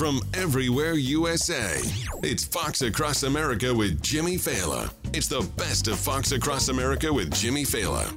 From everywhere USA, it's Fox Across America with Jimmy Failla. It's the best of Fox Across America with Jimmy Failla.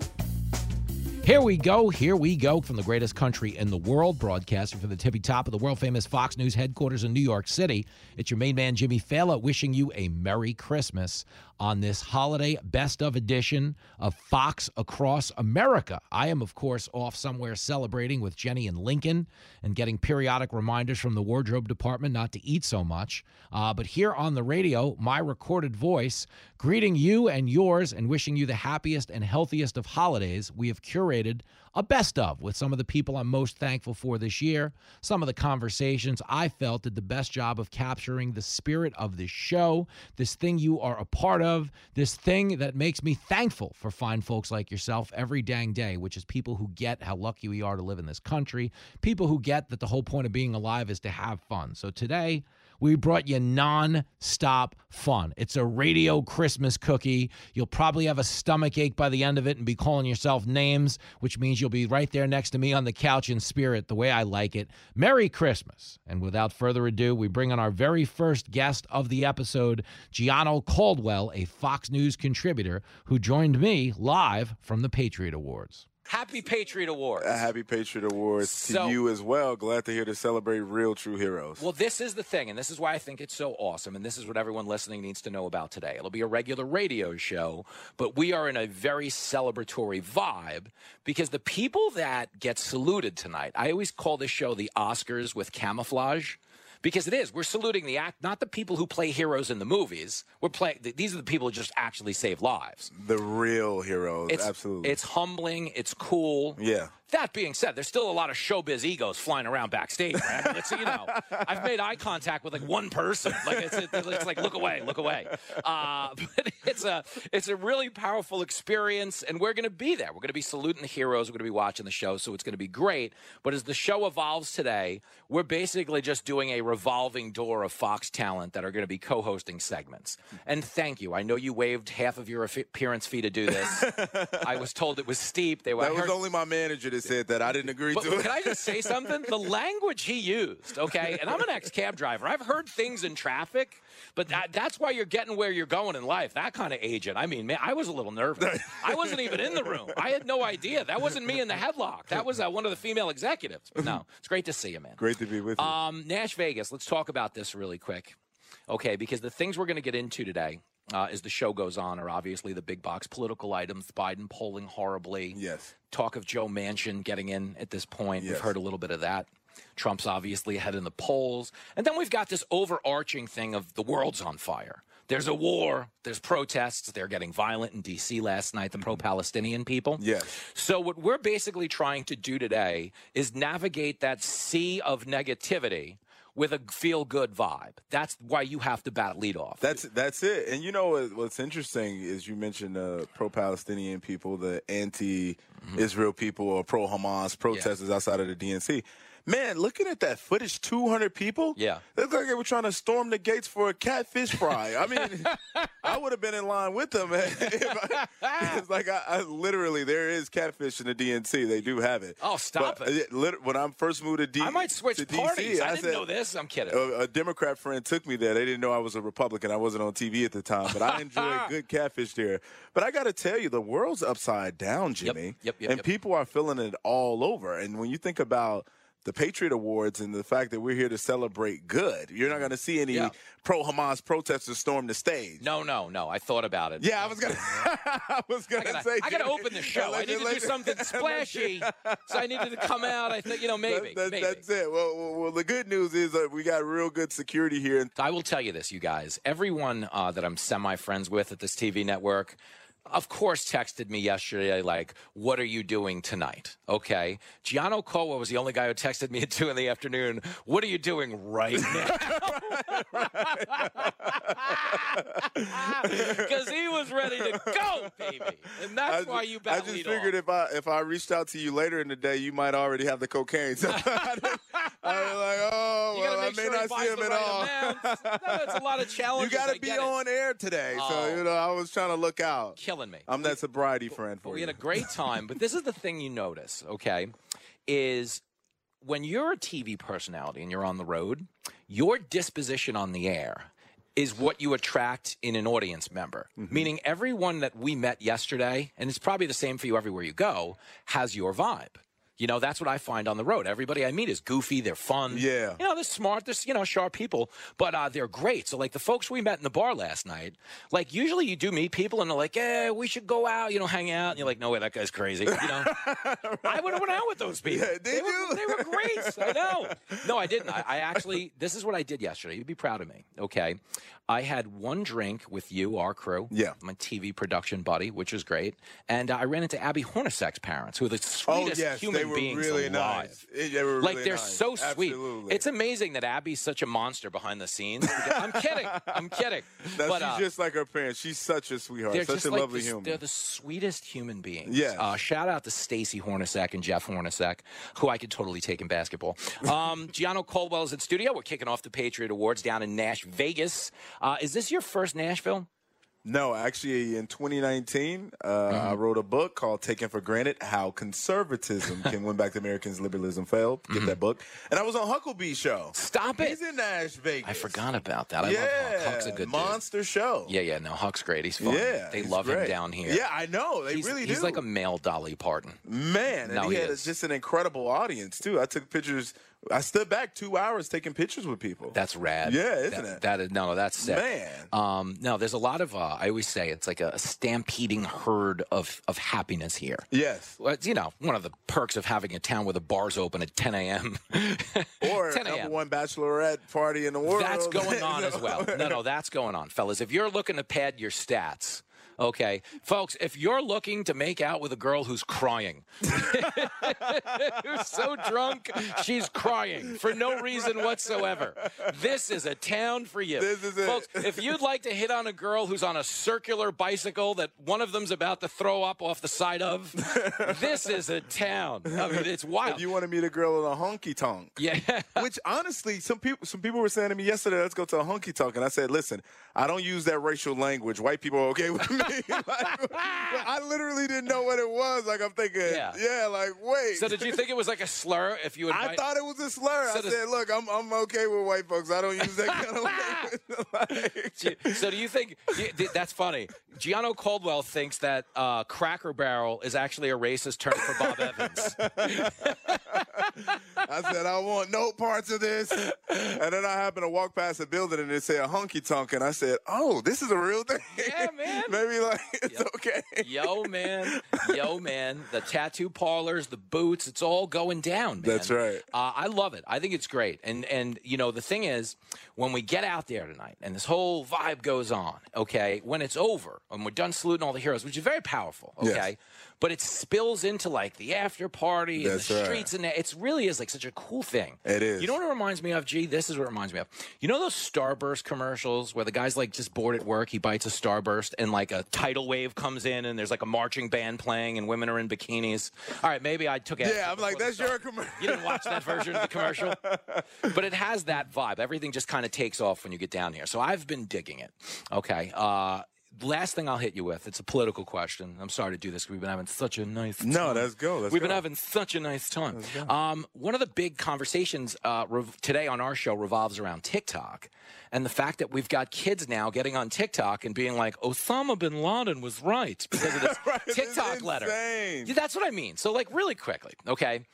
Here we go. Here we go from the greatest country in the world, broadcasting from the tippy top of the world famous Fox News headquarters in New York City. It's your main man, Jimmy Failla, wishing you a Merry Christmas on this holiday best of edition of Fox Across America. I am, of course, off somewhere celebrating with Jenny and Lincoln and getting periodic reminders from the wardrobe department not to eat so much. Uh, but here on the radio, my recorded voice, greeting you and yours and wishing you the happiest and healthiest of holidays. We have curated a best of with some of the people I'm most thankful for this year. Some of the conversations I felt did the best job of capturing the spirit of this show, this thing you are a part of, this thing that makes me thankful for fine folks like yourself every dang day, which is people who get how lucky we are to live in this country, people who get that the whole point of being alive is to have fun. So today, we brought you non-stop fun. It's a radio Christmas cookie. You'll probably have a stomach ache by the end of it and be calling yourself names, which means you'll be right there next to me on the couch in spirit, the way I like it. Merry Christmas. And without further ado, we bring on our very first guest of the episode, Gianno Caldwell, a Fox News contributor who joined me live from the Patriot Awards. Happy Patriot Awards. A happy Patriot Awards So- to you as well. Glad to hear to celebrate real true heroes. Well, this is the thing, and this is why I think it's so awesome, and this is what everyone listening needs to know about today. It'll be a regular radio show, but we are in a very celebratory vibe because the people that get saluted tonight, I always call this show the Oscars with camouflage. Because it is. We're saluting the act, not the people who play heroes in the movies. We're playing. These are the people who just actually save lives. the real heroes. It's Absolutely. It's humbling. It's cool. Yeah. That being said, there's still a lot of showbiz egos flying around backstage. Right? I mean, it's, you know, I've made eye contact with like one person. Like it's, it's like look away, look away. Uh, but it's a it's a really powerful experience, and we're going to be there. We're going to be saluting the heroes. We're going to be watching the show, so it's going to be great. But as the show evolves today, we're basically just doing a revolving door of Fox talent that are going to be co-hosting segments. And thank you. I know you waived half of your appearance fee to do this. I was told it was steep. They were. that was heard- only my manager said that. I didn't agree but to it. can I just say something? The language he used, okay, and I'm an ex cab driver. I've heard things in traffic, but that, that's why you're getting where you're going in life. That kind of agent. I mean, man, I was a little nervous. I wasn't even in the room. I had no idea. That wasn't me in the headlock. That was uh, one of the female executives. But no, it's great to see you, man. Great to be with you. Um, Nash Vegas. Let's talk about this really quick, okay? Because the things we're going to get into today, uh, as the show goes on, are obviously the big box political items. Biden polling horribly. yes. Talk of Joe Manchin getting in at this point. We've heard a little bit of that. Trump's obviously ahead in the polls, and then we've got this overarching thing of the world's on fire. There's a war. There's protests. They're getting violent in D.C. last night. The pro-Palestinian people. Yes. So what we're basically trying to do today is navigate that sea of negativity with a feel good vibe. That's why you have to bat lead off. That's that's it. And you know what, what's interesting is you mentioned the pro-Palestinian people, the anti-Israel mm-hmm. people, or pro-Hamas protesters outside of the DNC. Man, looking at that footage, 200 people. Yeah. Looked like they were trying to storm the gates for a catfish fry. I mean, I would have been in line with them. I- it's like I, I literally, there is catfish in the DNC. They do have it. Oh, stop But, it. uh, lit- When I first moved to DNC, I might switch to parties. DC, I, didn't said, know this. I'm kidding. a, a Democrat friend took me there. They didn't know I was a Republican. I wasn't on TV at the time, but I enjoyed good catfish there. But I got to tell you, the world's upside down, Jimmy. yep, yep, and yep. people are feeling it all over. And when you think about the Patriot Awards and the fact that we're here to celebrate good. You're not going to see any Yeah. pro Hamas protesters storm the stage. No, no, no. I thought about it. Yeah, I was gonna. I was gonna say. I gotta open the show. I let need you- to do something splashy. so I needed to come out. I think, you know, maybe. That- that- maybe. That's it. Well, well, well, the good news is that we got real good security here. I will tell you this, you guys. Everyone uh, that I'm semi friends with at this TV network, of course, texted me yesterday, like, what are you doing tonight? Okay. Gianno Caldwell was the only guy who texted me at 2 in the afternoon. What are you doing right now? Because he was ready to go, baby. And that's I, why you I just figured if I if I reached out to you later in the day, you might already have the cocaine. So I, didn't- was like, oh, well, I may sure not see him at right all. No, That's a lot of challenges. You got to be get it. on air today, Oh. so you oh. know I was trying to look out. Killing me. I'm that sobriety friend for we you. We had a great time. But this is the thing you notice, okay, is when you're a TV personality and you're on the road, your disposition on the air is what you attract in an audience member. Mm-hmm. Meaning everyone that we met yesterday, and it's probably the same for you everywhere you go, has your vibe. You know, that's what I find on the road. Everybody I meet is goofy, they're fun. Yeah. You know, they're smart, they're, you know, sharp people, but uh, they're great. So, like the folks we met in the bar last night, like usually you do meet people and they're like, yeah, we should go out, you know, hang out. And you're like, no way, that guy's crazy. You know, I would have went out with those people. Yeah, did they. Were, they were great. I know. No, I didn't. I, I actually, this is what I did yesterday. You'd be proud of me. Okay. I had one drink with you, our crew. Yeah. My TV production buddy, which was great. And uh, I ran into Abby Hornacek's parents, who are the sweetest Oh sweetest yes, human they were beings really alive. nice. They were Like really they're nice. so sweet. Absolutely. It's amazing that Abby's such a monster behind the scenes. I'm kidding. I'm kidding. Now, but she's uh, just like her parents. She's such a sweetheart, they're such a like lovely the, human. They're the sweetest human beings. Yes. Uh, shout out to Stacy Hornacek and Jeff Hornacek, who I could totally take in basketball. Um, Gianno Caldwell is in studio. We're kicking off the Patriot Awards down in Nash Vegas. Uh, is this your first Nashville? No, actually, in 2019, uh, Mm-hmm. I wrote a book called "Taken for Granted: How Conservatism Can Win Back the Americans' Liberalism Failed." Get Mm-hmm. that book, and I was on Huckabee's show. Stop it. He's in Nash Vegas. I forgot about that. I yeah, love Huck. Huck's a good dude. monster show. Yeah, yeah. No, Huck's great. He's fun. yeah, they love him down here. Yeah, I know they he's, really he's do. He's like a male Dolly Parton. man, and No, he, he had is. just an incredible audience too. I took pictures. I stood back two hours taking pictures with people. That's rad. Yeah, isn't That- it? That is no, no, that's sick. Man. Um, no, there's a lot of. Uh, I always say it's like a stampeding herd of of happiness here. yes, Well, it's, you know, one of the perks of having a town where the bars open at 10 a.m. or 10 number one bachelorette party in the world. That's going on as well. No, no, that's going on, fellas. If you're looking to pad your stats, okay, folks, if you're looking to make out with a girl who's crying, who's so drunk she's crying for no reason whatsoever, this is a town for you, This is it. folks. If you'd like to hit on a girl who's on a circular bicycle that one of them's about to throw up off the side of, this is a town. I mean, it's wild. If you want to meet a girl in a honky tonk. yeah. Which honestly, some people some people were saying to me yesterday, "Let's go to a honky tonk," and I said, "Listen, I don't use that racial language. White people are okay with me." like, I literally didn't know what it was. Like I'm thinking, Yeah. yeah, like wait. So did you think it was like a slur if you I thought it was a slur. So I does- said, "Look, I'm I'm okay with white folks. I don't use that kind of language." Like- So do you think that's funny? Gianno Caldwell thinks that uh, Cracker Barrel is actually a racist term for Bob Evans. I said, I want no parts of this. And then I happened to walk past a building and it said a honky tonk. And I said, Oh, this is a real thing. Yeah, man. Maybe like it's Yep. okay. Yo, man. Yo, man. The tattoo parlors, the boots, it's all going down, man. That's right. Uh, I love it. I think it's great. And, and, you know, the thing is, when we get out there tonight and this whole vibe goes on, okay, when it's over and we're done saluting all the heroes, which is very powerful, Yes. But it spills into like the after party and That's the right. streets and it really is like such a cool thing. It is. You know what it reminds me of, G? This is what it reminds me of. You know those Starburst commercials where the guy's like just bored at work, he bites a Starburst and like a tidal wave comes in and there's like a marching band playing and women are in bikinis. All right, maybe I took it. Yeah, I'm like, that's your commercial. You didn't watch that version of the commercial, but it has that vibe. Everything just kind of takes off when you get down here. So I've been digging it. Okay. Uh, last thing I'll hit you with. It's a political question. I'm sorry to do this. We've been having such a nice. No, time. let's go. Let's We've been having such a nice time. Um, one of the big conversations uh, rev- today on our show revolves around TikTok. And the fact that we've got kids now getting on TikTok and being like, Osama bin Laden was right because of this Right, TikTok letter. Yeah, that's what I mean. So, like, really quickly, okay?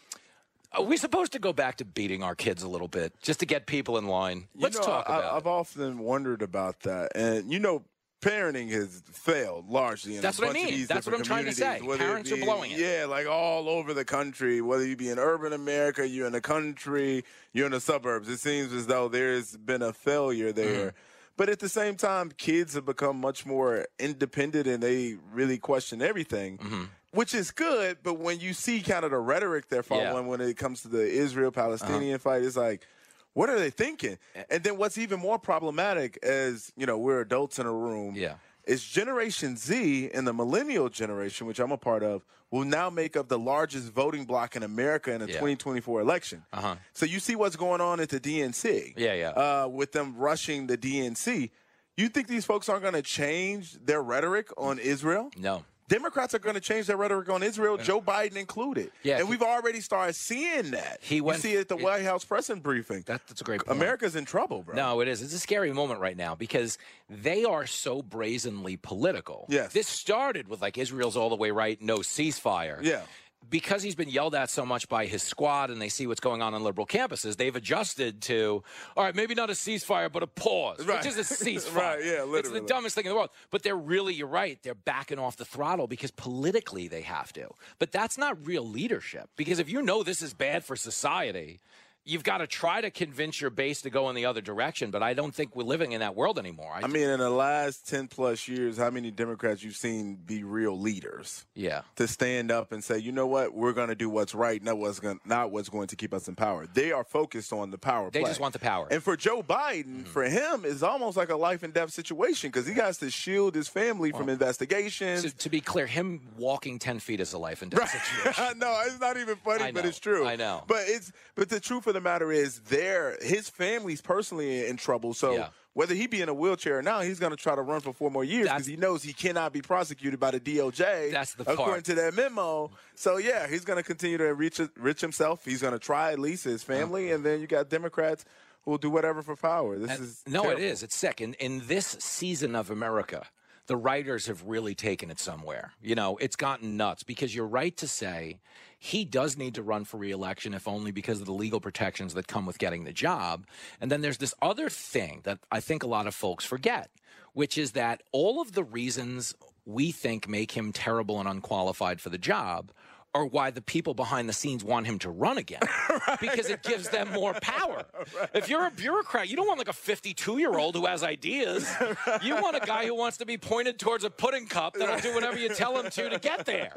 Are we supposed to go back to beating our kids a little bit just to get people in line? Let's know, talk I, about I've it. often wondered about that, and you know, parenting has failed largely. In That's a what I mean. these That's what I'm trying to say. communities, whether it Parents are blowing it. Yeah, like all over the country. Whether you be in urban America, you're in the country, you're in the suburbs. It seems as though there's been a failure there. Mm-hmm. But at the same time, kids have become much more independent and they really question everything. Mm-hmm. Which is good, but when you see kind of the rhetoric they're Yeah. Uh-huh. following when it comes to the Israel Palestinian fight, it's like, what are they thinking? And then what's even more problematic as, you know, we're adults in a room. Yeah. Is Generation Z and the millennial generation, which I'm a part of, will now make up the largest voting bloc in America in the Yeah. 2024 election. Uh-huh. So you see what's going on at the DNC. Yeah, yeah. Uh, with them rushing the DNC. You think these folks aren't going to change their rhetoric on Israel? No. Democrats are going to change their rhetoric on Israel, Joe Biden included. Yeah, and we've already started seeing that. He went- you see it at the it- White House press briefing. That, that's a great point. America's in trouble, bro. No, it is. It's a scary moment right now because they are so brazenly political. Yes. This started with like Israel's all the way right, no ceasefire. Yeah. Because he's been yelled at so much by his squad and they see what's going on on liberal campuses, they've adjusted to, all right, maybe not a ceasefire, but a pause, Right. which is a ceasefire. Right, yeah, It's the dumbest thing in the world. But they're really, you're right, they're backing off the throttle because politically they have to. But that's not real leadership because if you know this is bad for society, you've got to try to convince your base to go in the other direction. But I don't think we're living in that world anymore. I mean, in the last 10 plus years, how many Democrats you've seen be real leaders? yeah. To stand up and say, you know what, we're going to do what's right, not what's going, not what's going to keep us in power. They are focused on the power. They play. just want the power. And for Joe Biden, mm-hmm. for him, it's almost like a life and death situation because he has to shield his family from investigations. To, to be clear, him walking 10 feet is a life and death situation. no, it's not even funny, but it's true. I know. But it's but the truth of the matter is, there his family's personally in trouble. So Yeah. whether he be in a wheelchair or not, he's going to try to run for four more years because he knows he cannot be prosecuted by the DOJ. That's the according part. to that memo. So yeah, he's going to continue to reach rich himself. He's going to try at least his family, uh-huh. and then you got Democrats who will do whatever for power. This And- is no, terrible. it is. It's sick. In in this season of America, the writers have really taken it somewhere. You know, it's gotten nuts because you're right to say he does need to run for reelection, if only because of the legal protections that come with getting the job. And then there's this other thing that I think a lot of folks forget, which is that all of the reasons we think make him terrible and unqualified for the job are why the people behind the scenes want him to run again because it gives them more power. If you're a bureaucrat, you don't want like a 52 year old who has ideas. You want a guy who wants to be pointed towards a pudding cup that'll do whatever you tell him to to get there.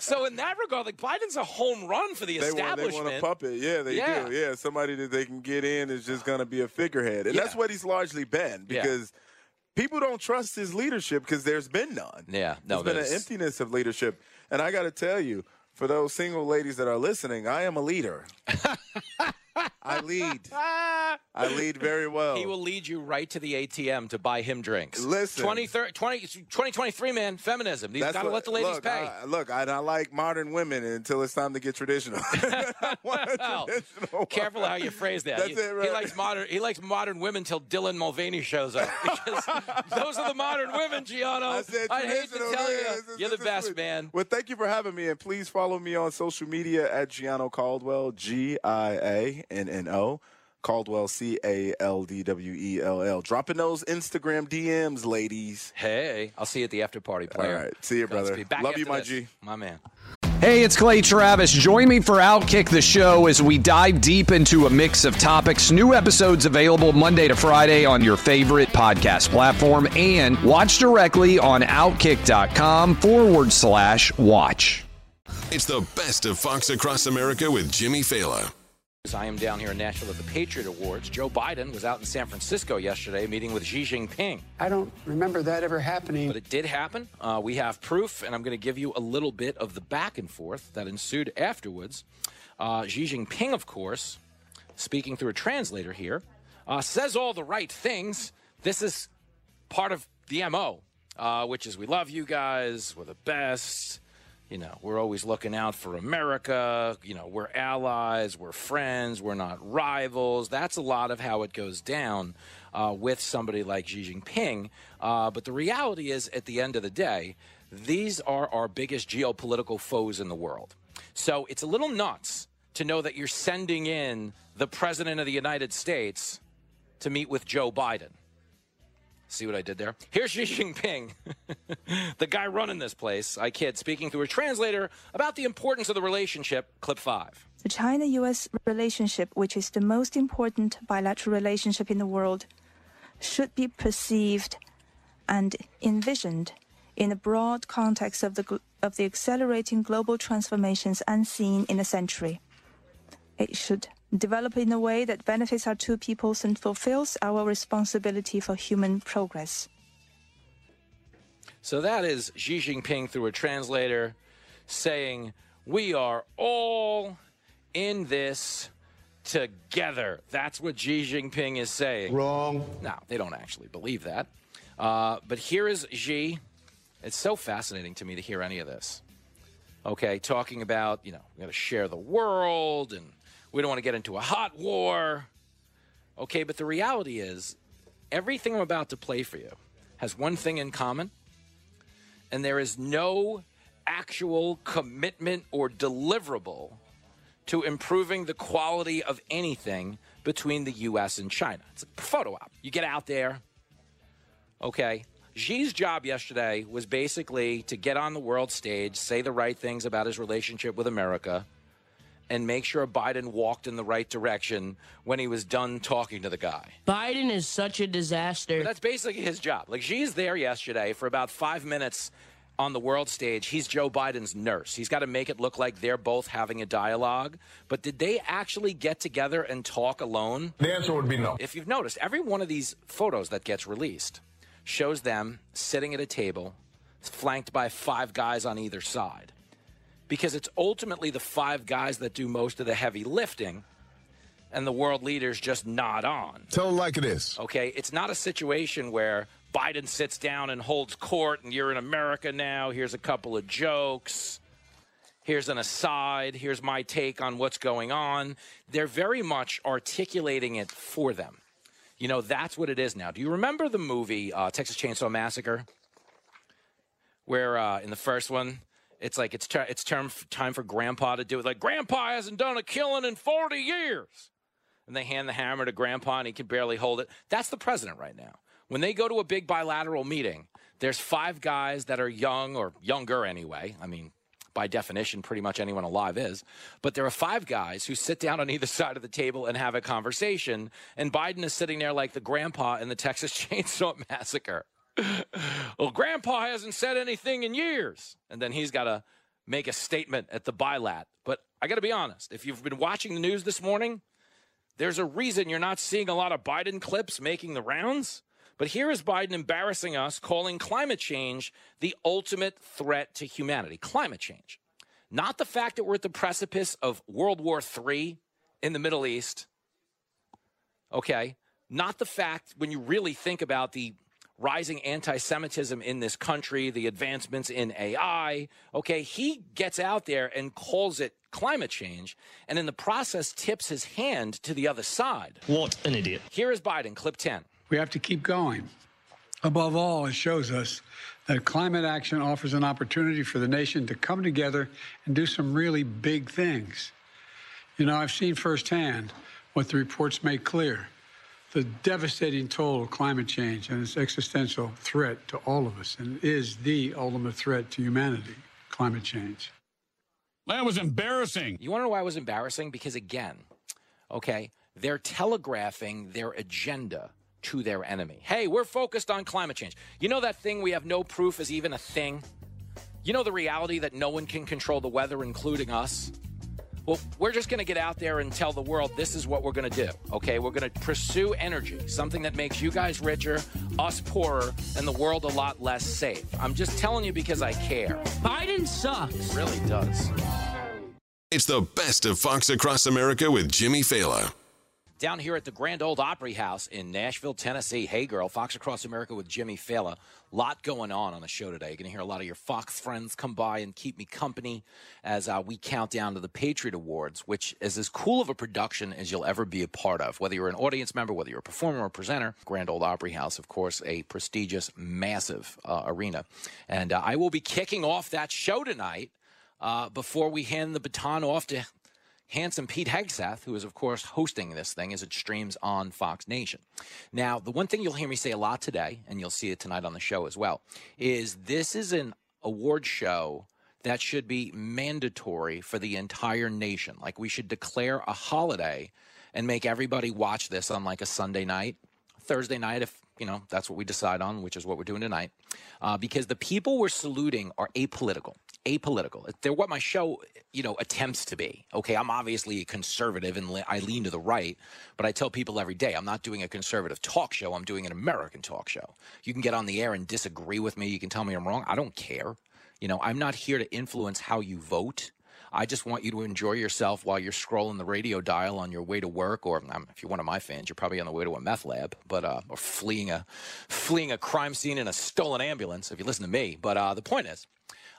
So in that regard, like Biden's a home run for the They want, they want a puppet. Yeah, they Yeah. do. Yeah, somebody that they can get in is just going to be a figurehead. And that's what he's largely been Yeah. because people don't trust his leadership because there's been none. Yeah, no, There's been an emptiness of leadership. And I got to tell you, for those single ladies that are listening, I am a leader. I lead. I lead very well. He will lead you right to the ATM to buy him drinks. Listen. 20, 20, 2023, man, feminism. You've got to what- let the ladies look, pay. I, look, I, I like modern women until it's time to get traditional. I Well, traditional Careful how you phrase that. That's He- it, right? He likes modern. He likes modern women till Dylan Mulvaney shows up those are the modern women, Gianno. I said hate to tell man. you, This is- you're the best, man. Well, thank you for having me, and please follow me on social media at Gianno Caldwell, G I A N N O. Caldwell, C A L D W E L L. Dropping those Instagram DMs, ladies. Hey, I'll see you at the after party, player. All right. See you, brother. Love you, my this. G. My man. Hey, it's Clay Travis. Join me for Outkick the Show as we dive deep into a mix of topics. New episodes available Monday to Friday on your favorite podcast platform and watch directly on outkick.com forward slash watch. It's the best of Fox Across America with Jimmy Failla. I am down here in Nashville at the Patriot Awards, Joe Biden was out in San Francisco yesterday meeting with Xi Jinping. I don't remember that ever happening. But it did happen. Uh, we have proof, and I'm going to give you a little bit of the back and forth that ensued afterwards. Uh, Xi Jinping, of course, speaking through a translator here, uh, says all the right things. This is part of the MO, uh, which is we love you guys, we're the best. You know, we're always looking out for America. You know, we're allies, we're friends, we're not rivals. That's a lot of how it goes down uh, with somebody like Xi Jinping. Uh, but the reality is, at the end of the day, these are our biggest geopolitical foes in the world. So it's a little nuts to know that you're sending in the President of the United States to meet with Joe Biden. See what I did there? Here's Xi Jinping, the guy running this place, I kid, speaking through a translator about the importance of the relationship. Clip five. The China US relationship, which is the most important bilateral relationship in the world, should be perceived and envisioned in the broad context of the, of the accelerating global transformations unseen in a century. It should develop in a way that benefits our two peoples and fulfills our responsibility for human progress. So that is Xi Jinping through a translator saying, We are all in this together. That's what Xi Jinping is saying. Wrong. Now, they don't actually believe that. Uh, but here is Xi. It's so fascinating to me to hear any of this. Okay, talking about, you know, we got to share the world and we don't want to get into a hot war. Okay, but the reality is, everything I'm about to play for you has one thing in common, and there is no actual commitment or deliverable to improving the quality of anything between the U.S. and China. It's a photo op. You get out there, okay? Xi's job yesterday was basically to get on the world stage, say the right things about his relationship with America, and make sure Biden walked in the right direction when he was done talking to the guy. Biden is such a disaster. But that's basically his job. Like Xi's there yesterday for about five minutes on the world stage. He's Joe Biden's nurse. He's got to make it look like they're both having a dialogue. But did they actually get together and talk alone? The answer would be no. If you've noticed, every one of these photos that gets released shows them sitting at a table, flanked by five guys on either side because it's ultimately the five guys that do most of the heavy lifting and the world leaders just nod on. Tell it like it is. Okay, it's not a situation where Biden sits down and holds court and you're in America now, here's a couple of jokes. Here's an aside. Here's my take on what's going on. They're very much articulating it for them. You know, that's what it is now. Do you remember the movie uh, Texas Chainsaw Massacre? Where uh, in the first one, it's like it's ter- it's term time for grandpa to do it. Like grandpa hasn't done a killing in 40 years. And they hand the hammer to grandpa and he can barely hold it. That's the president right now. When they go to a big bilateral meeting, there's five guys that are young or younger anyway. I mean, by definition, pretty much anyone alive is. But there are five guys who sit down on either side of the table and have a conversation. And Biden is sitting there like the grandpa in the Texas Chainsaw Massacre. well, Grandpa hasn't said anything in years. And then he's got to make a statement at the bilat. But I got to be honest, if you've been watching the news this morning, there's a reason you're not seeing a lot of Biden clips making the rounds. But here is Biden embarrassing us, calling climate change the ultimate threat to humanity. Climate change. Not the fact that we're at the precipice of World War III in the Middle East. Okay. Not the fact when you really think about the rising anti Semitism in this country, the advancements in AI. Okay, he gets out there and calls it climate change, and in the process tips his hand to the other side. What an idiot. Here is Biden, clip 10. We have to keep going. Above all, it shows us that climate action offers an opportunity for the nation to come together and do some really big things. You know, I've seen firsthand what the reports make clear the devastating toll of climate change and its existential threat to all of us, and is the ultimate threat to humanity climate change. That was embarrassing. You want to know why it was embarrassing? Because, again, okay, they're telegraphing their agenda to their enemy. Hey, we're focused on climate change. You know that thing we have no proof is even a thing? You know the reality that no one can control the weather, including us? Well, we're just going to get out there and tell the world this is what we're going to do. Okay, we're going to pursue energy, something that makes you guys richer, us poorer, and the world a lot less safe. I'm just telling you because I care. Biden sucks. It really does. It's the best of Fox Across America with Jimmy Failla down here at the Grand Ole Opry House in Nashville, Tennessee. Hey, girl, Fox Across America with Jimmy Failla. Lot going on on the show today. You're going to hear a lot of your Fox friends come by and keep me company as uh, we count down to the Patriot Awards, which is as cool of a production as you'll ever be a part of. Whether you're an audience member, whether you're a performer or presenter, Grand Ole Opry House, of course, a prestigious, massive uh, arena. And uh, I will be kicking off that show tonight uh, before we hand the baton off to handsome Pete Hegseth, who is, of course, hosting this thing as it streams on Fox Nation. Now, the one thing you'll hear me say a lot today, and you'll see it tonight on the show as well, is this is an award show that should be mandatory for the entire nation. Like we should declare a holiday and make everybody watch this on like a Sunday night, Thursday night, if you know that's what we decide on, which is what we're doing tonight. Uh, because the people we're saluting are apolitical. Apolitical. They're what my show, you know, attempts to be. Okay, I'm obviously a conservative and I lean to the right, but I tell people every day I'm not doing a conservative talk show. I'm doing an American talk show. You can get on the air and disagree with me. You can tell me I'm wrong. I don't care. You know, I'm not here to influence how you vote. I just want you to enjoy yourself while you're scrolling the radio dial on your way to work, or um, if you're one of my fans, you're probably on the way to a meth lab, but uh, or fleeing a fleeing a crime scene in a stolen ambulance. If you listen to me, but uh, the point is.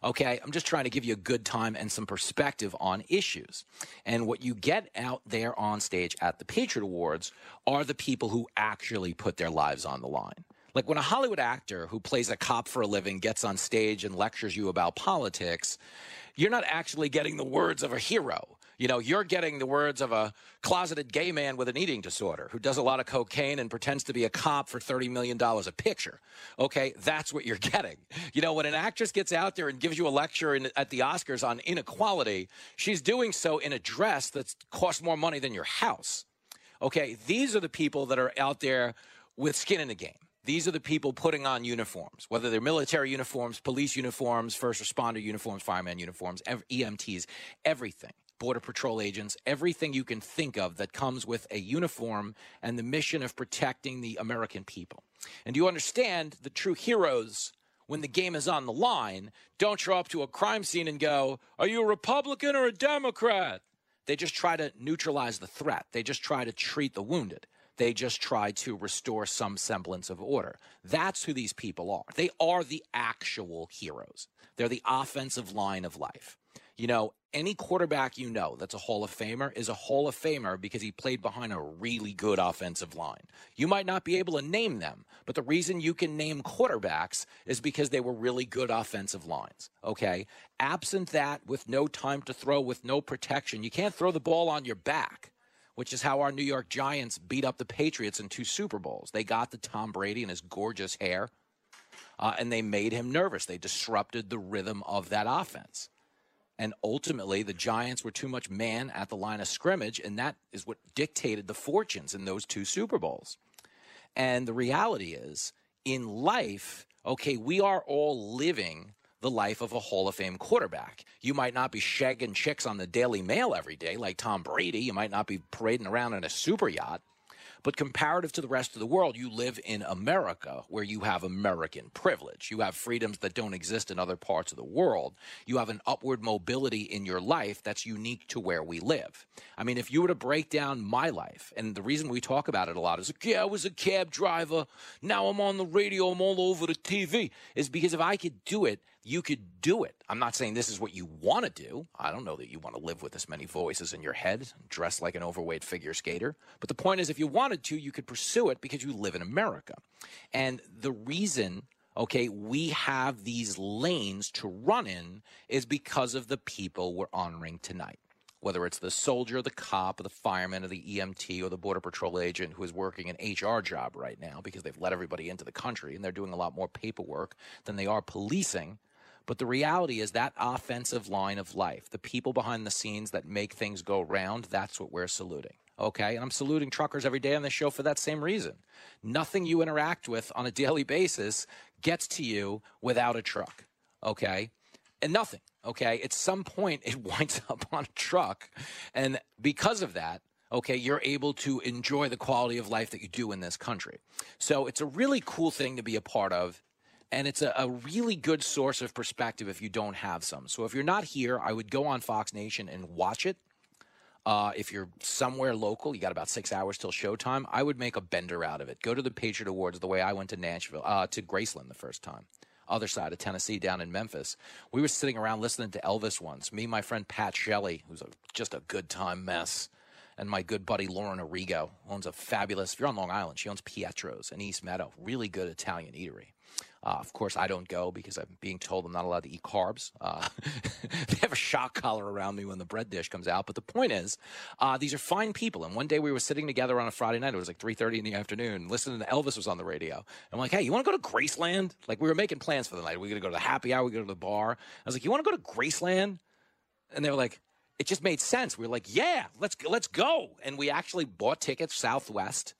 Okay, I'm just trying to give you a good time and some perspective on issues. And what you get out there on stage at the Patriot Awards are the people who actually put their lives on the line. Like when a Hollywood actor who plays a cop for a living gets on stage and lectures you about politics, you're not actually getting the words of a hero. You know, you're getting the words of a closeted gay man with an eating disorder who does a lot of cocaine and pretends to be a cop for $30 million a picture. Okay, that's what you're getting. You know, when an actress gets out there and gives you a lecture in, at the Oscars on inequality, she's doing so in a dress that costs more money than your house. Okay, these are the people that are out there with skin in the game. These are the people putting on uniforms, whether they're military uniforms, police uniforms, first responder uniforms, fireman uniforms, EMTs, everything. Border Patrol agents, everything you can think of that comes with a uniform and the mission of protecting the American people. And you understand the true heroes when the game is on the line don't show up to a crime scene and go, Are you a Republican or a Democrat? They just try to neutralize the threat. They just try to treat the wounded. They just try to restore some semblance of order. That's who these people are. They are the actual heroes. They're the offensive line of life. You know, any quarterback you know that's a Hall of Famer is a Hall of Famer because he played behind a really good offensive line. You might not be able to name them, but the reason you can name quarterbacks is because they were really good offensive lines. Okay? Absent that, with no time to throw, with no protection, you can't throw the ball on your back which is how our New York Giants beat up the Patriots in two Super Bowls. They got the Tom Brady and his gorgeous hair, uh, and they made him nervous. They disrupted the rhythm of that offense. And ultimately, the Giants were too much man at the line of scrimmage, and that is what dictated the fortunes in those two Super Bowls. And the reality is, in life, okay, we are all living the life of a Hall of Fame quarterback. You might not be shagging chicks on the Daily Mail every day like Tom Brady. You might not be parading around in a super yacht. But comparative to the rest of the world, you live in America where you have American privilege. You have freedoms that don't exist in other parts of the world. You have an upward mobility in your life that's unique to where we live. I mean, if you were to break down my life, and the reason we talk about it a lot is, yeah, I was a cab driver. Now I'm on the radio. I'm all over the TV. Is because if I could do it, you could do it. I'm not saying this is what you want to do. I don't know that you want to live with this many voices in your head, dress like an overweight figure skater. But the point is, if you wanted to, you could pursue it because you live in America. And the reason okay, we have these lanes to run in is because of the people we're honoring tonight. Whether it's the soldier, the cop, the fireman, or the EMT, or the Border Patrol agent who is working an HR job right now because they've let everybody into the country and they're doing a lot more paperwork than they are policing. But the reality is that offensive line of life, the people behind the scenes that make things go round, that's what we're saluting. Okay. And I'm saluting truckers every day on this show for that same reason. Nothing you interact with on a daily basis gets to you without a truck. Okay. And nothing. Okay. At some point, it winds up on a truck. And because of that, okay, you're able to enjoy the quality of life that you do in this country. So it's a really cool thing to be a part of and it's a, a, really good source of perspective if you don't have some. So if you're not here, I would go on Fox Nation and watch it. Uh, if you're somewhere local, you got about six hours till showtime. I would make a bender out of it. Go to the Patriot Awards the way I went to Nashville, uh, to Graceland the first time, other side of Tennessee, down in Memphis. We were sitting around listening to Elvis once. Me, my friend Pat Shelley, who's a, just a good time mess, and my good buddy Lauren Arrigo owns a fabulous. If you're on Long Island, she owns Pietro's in East Meadow, really good Italian eatery. Uh, of course, I don't go because I'm being told I'm not allowed to eat carbs. Uh, they have a shock collar around me when the bread dish comes out. But the point is, uh, these are fine people. And one day we were sitting together on a Friday night. It was like 3:30 in the afternoon, listening to Elvis was on the radio. I'm like, hey, you want to go to Graceland? Like we were making plans for the night. We're gonna go to the happy hour. We go to the bar. I was like, you want to go to Graceland? And they were like, it just made sense. We were like, yeah, let's let's go. And we actually bought tickets Southwest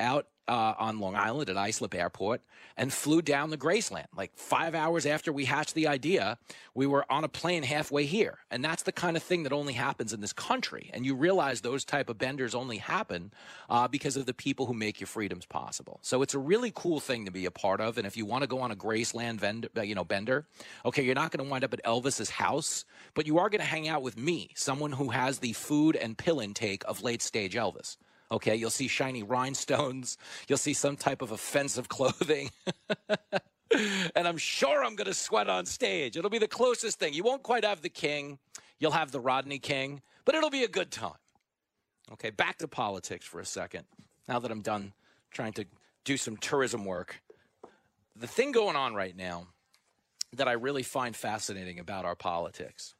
out uh, on Long Island at Islip Airport and flew down to Graceland. Like five hours after we hatched the idea, we were on a plane halfway here. And that's the kind of thing that only happens in this country. And you realize those type of benders only happen uh, because of the people who make your freedoms possible. So it's a really cool thing to be a part of. And if you want to go on a Graceland vendor, uh, you know, bender, okay, you're not going to wind up at Elvis's house, but you are going to hang out with me, someone who has the food and pill intake of late stage Elvis. Okay, you'll see shiny rhinestones. You'll see some type of offensive clothing. and I'm sure I'm going to sweat on stage. It'll be the closest thing. You won't quite have the king, you'll have the Rodney King, but it'll be a good time. Okay, back to politics for a second. Now that I'm done trying to do some tourism work, the thing going on right now that I really find fascinating about our politics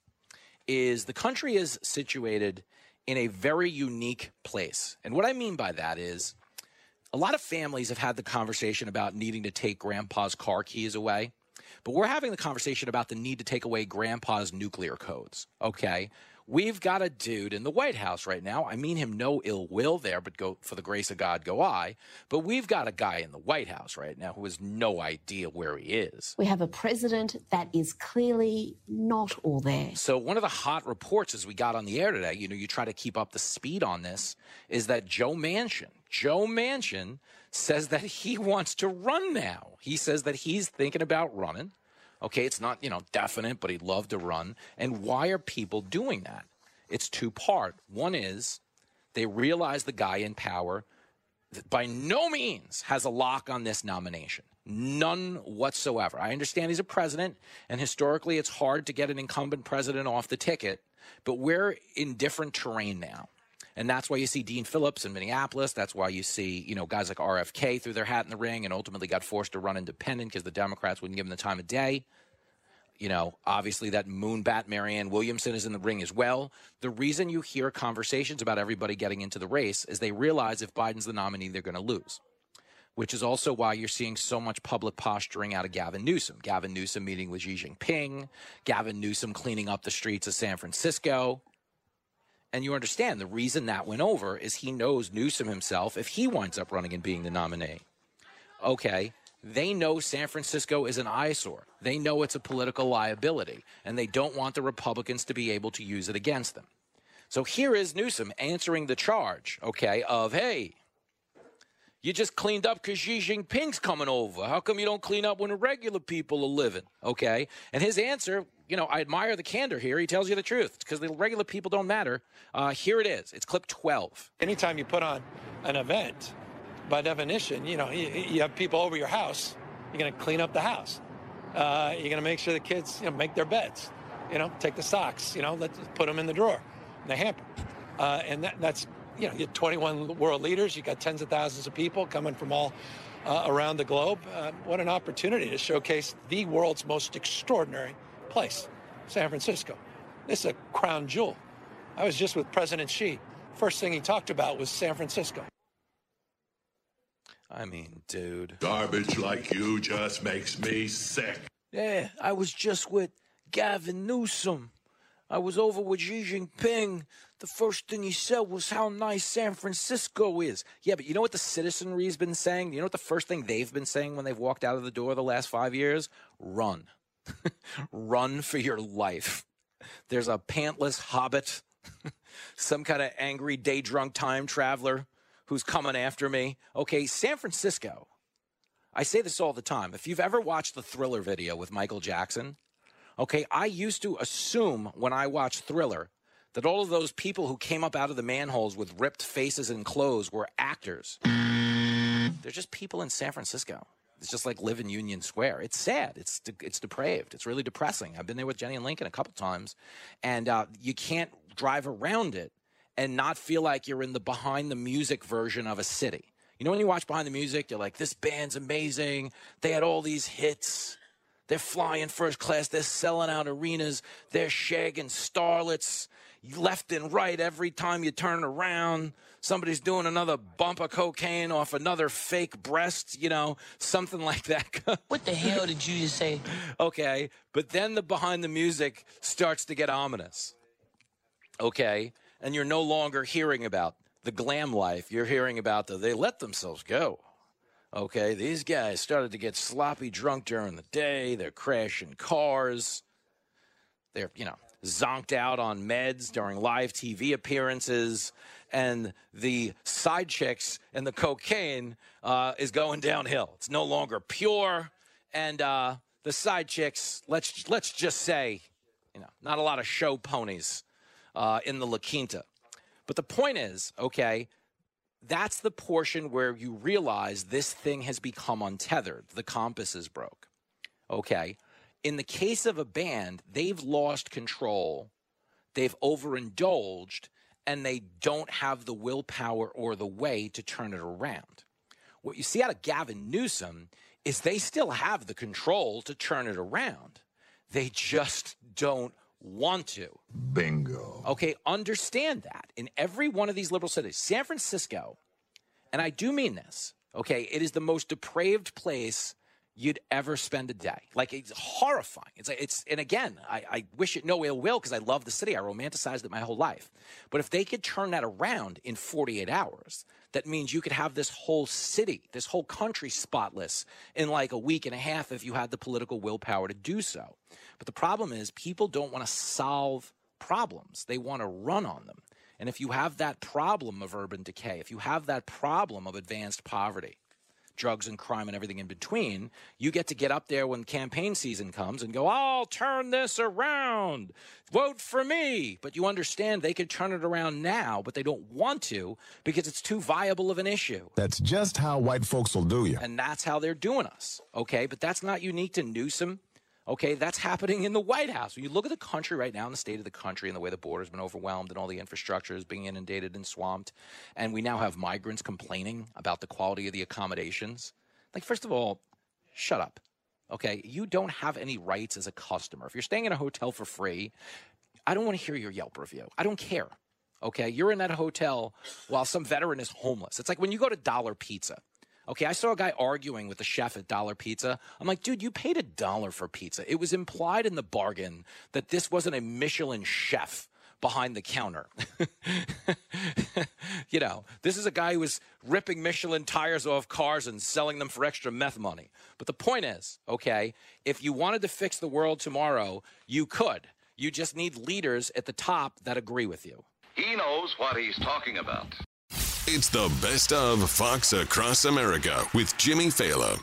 is the country is situated in a very unique place. And what I mean by that is a lot of families have had the conversation about needing to take grandpa's car keys away. But we're having the conversation about the need to take away grandpa's nuclear codes. Okay. We've got a dude in the White House right now. I mean him no ill will there, but go for the grace of God go I. But we've got a guy in the White House right now who has no idea where he is. We have a president that is clearly not all there. So one of the hot reports as we got on the air today, you know, you try to keep up the speed on this, is that Joe Manchin, Joe Manchin says that he wants to run now. He says that he's thinking about running. Okay, it's not, you know, definite, but he'd love to run. And why are people doing that? It's two part. One is they realize the guy in power by no means has a lock on this nomination. None whatsoever. I understand he's a president, and historically it's hard to get an incumbent president off the ticket, but we're in different terrain now. And that's why you see Dean Phillips in Minneapolis. That's why you see, you know, guys like RFK threw their hat in the ring and ultimately got forced to run independent because the Democrats wouldn't give them the time of day. You know, obviously that moonbat Marianne Williamson is in the ring as well. The reason you hear conversations about everybody getting into the race is they realize if Biden's the nominee, they're going to lose. Which is also why you're seeing so much public posturing out of Gavin Newsom. Gavin Newsom meeting with Xi Jinping, Gavin Newsom cleaning up the streets of San Francisco. And you understand the reason that went over is he knows Newsom himself if he winds up running and being the nominee. Okay, they know San Francisco is an eyesore. They know it's a political liability, and they don't want the Republicans to be able to use it against them. So here is Newsom answering the charge, okay, of, hey, you just cleaned up because Xi Jinping's coming over. How come you don't clean up when regular people are living? Okay. And his answer, you know, I admire the candor here. He tells you the truth because the regular people don't matter. Uh, here it is. It's clip 12. Anytime you put on an event, by definition, you know, you, you have people over your house, you're going to clean up the house. Uh, you're going to make sure the kids, you know, make their beds. You know, take the socks, you know, let's put them in the drawer, in the hamper. Uh, and that, that's you know, you have 21 world leaders, you got tens of thousands of people coming from all uh, around the globe. Uh, what an opportunity to showcase the world's most extraordinary place, San Francisco. This is a crown jewel. I was just with President Xi. First thing he talked about was San Francisco. I mean, dude. Garbage like you just makes me sick. Yeah, I was just with Gavin Newsom. I was over with Xi Jinping. The first thing he said was how nice San Francisco is. Yeah, but you know what the citizenry's been saying? You know what the first thing they've been saying when they've walked out of the door the last five years? Run. Run for your life. There's a pantless hobbit, some kind of angry day drunk time traveler who's coming after me. Okay, San Francisco. I say this all the time. If you've ever watched the thriller video with Michael Jackson, okay, I used to assume when I watched Thriller that all of those people who came up out of the manholes with ripped faces and clothes were actors. They're just people in San Francisco. It's just like live in Union Square. It's sad. It's de- it's depraved. It's really depressing. I've been there with Jenny and Lincoln a couple times, and uh, you can't drive around it and not feel like you're in the behind the music version of a city. You know, when you watch behind the music, you're like, this band's amazing. They had all these hits. They're flying first class. They're selling out arenas. They're shagging starlets left and right every time you turn around. Somebody's doing another bump of cocaine off another fake breast, you know, something like that. what the hell did you just say? Okay. But then the behind the music starts to get ominous. Okay. And you're no longer hearing about the glam life. You're hearing about the they let themselves go. Okay. These guys started to get sloppy drunk during the day. They're crashing cars. They're, you know, zonked out on meds during live TV appearances, and the side chicks and the cocaine uh, is going downhill. It's no longer pure, and uh, the side chicks, let's let's just say, you know, not a lot of show ponies uh, in the La Quinta. But the point is, okay, that's the portion where you realize this thing has become untethered. The compass is broke. Okay in the case of a band, they've lost control, they've overindulged, and they don't have the willpower or the way to turn it around. What you see out of Gavin Newsom is they still have the control to turn it around. They just don't want to. Bingo. Okay, understand that. In every one of these liberal cities, San Francisco, and I do mean this, okay, it is the most depraved place you'd ever spend a day. Like it's horrifying. It's it's and again, I, I wish it no ill will because I love the city. I romanticized it my whole life. But if they could turn that around in 48 hours, that means you could have this whole city, this whole country spotless in like a week and a half if you had the political willpower to do so. But the problem is people don't want to solve problems. They want to run on them. And if you have that problem of urban decay, if you have that problem of advanced poverty, drugs and crime and everything in between, you get to get up there when campaign season comes and go, I'll turn this around. Vote for me. But you understand they could turn it around now, but they don't want to because it's too viable of an issue. That's just how white folks will do you. And that's how they're doing us. Okay. But that's not unique to Newsom. Okay, that's happening in the White House. When you look at the country right now and the state of the country and the way the border's been overwhelmed and all the infrastructure is being inundated and swamped, and we now have migrants complaining about the quality of the accommodations. Like, first of all, shut up. Okay, you don't have any rights as a customer. If you're staying in a hotel for free, I don't want to hear your Yelp review. I don't care. Okay, you're in that hotel while some veteran is homeless. It's like when you go to Dollar Pizza Okay, I saw a guy arguing with the chef at Dollar Pizza. I'm like, dude, you paid a dollar for pizza. It was implied in the bargain that this wasn't a Michelin chef behind the counter. you know, this is a guy who was ripping Michelin tires off cars and selling them for extra meth money. But the point is, okay, if you wanted to fix the world tomorrow, you could. You just need leaders at the top that agree with you. He knows what he's talking about. It's the best of Fox Across America with Jimmy Failla.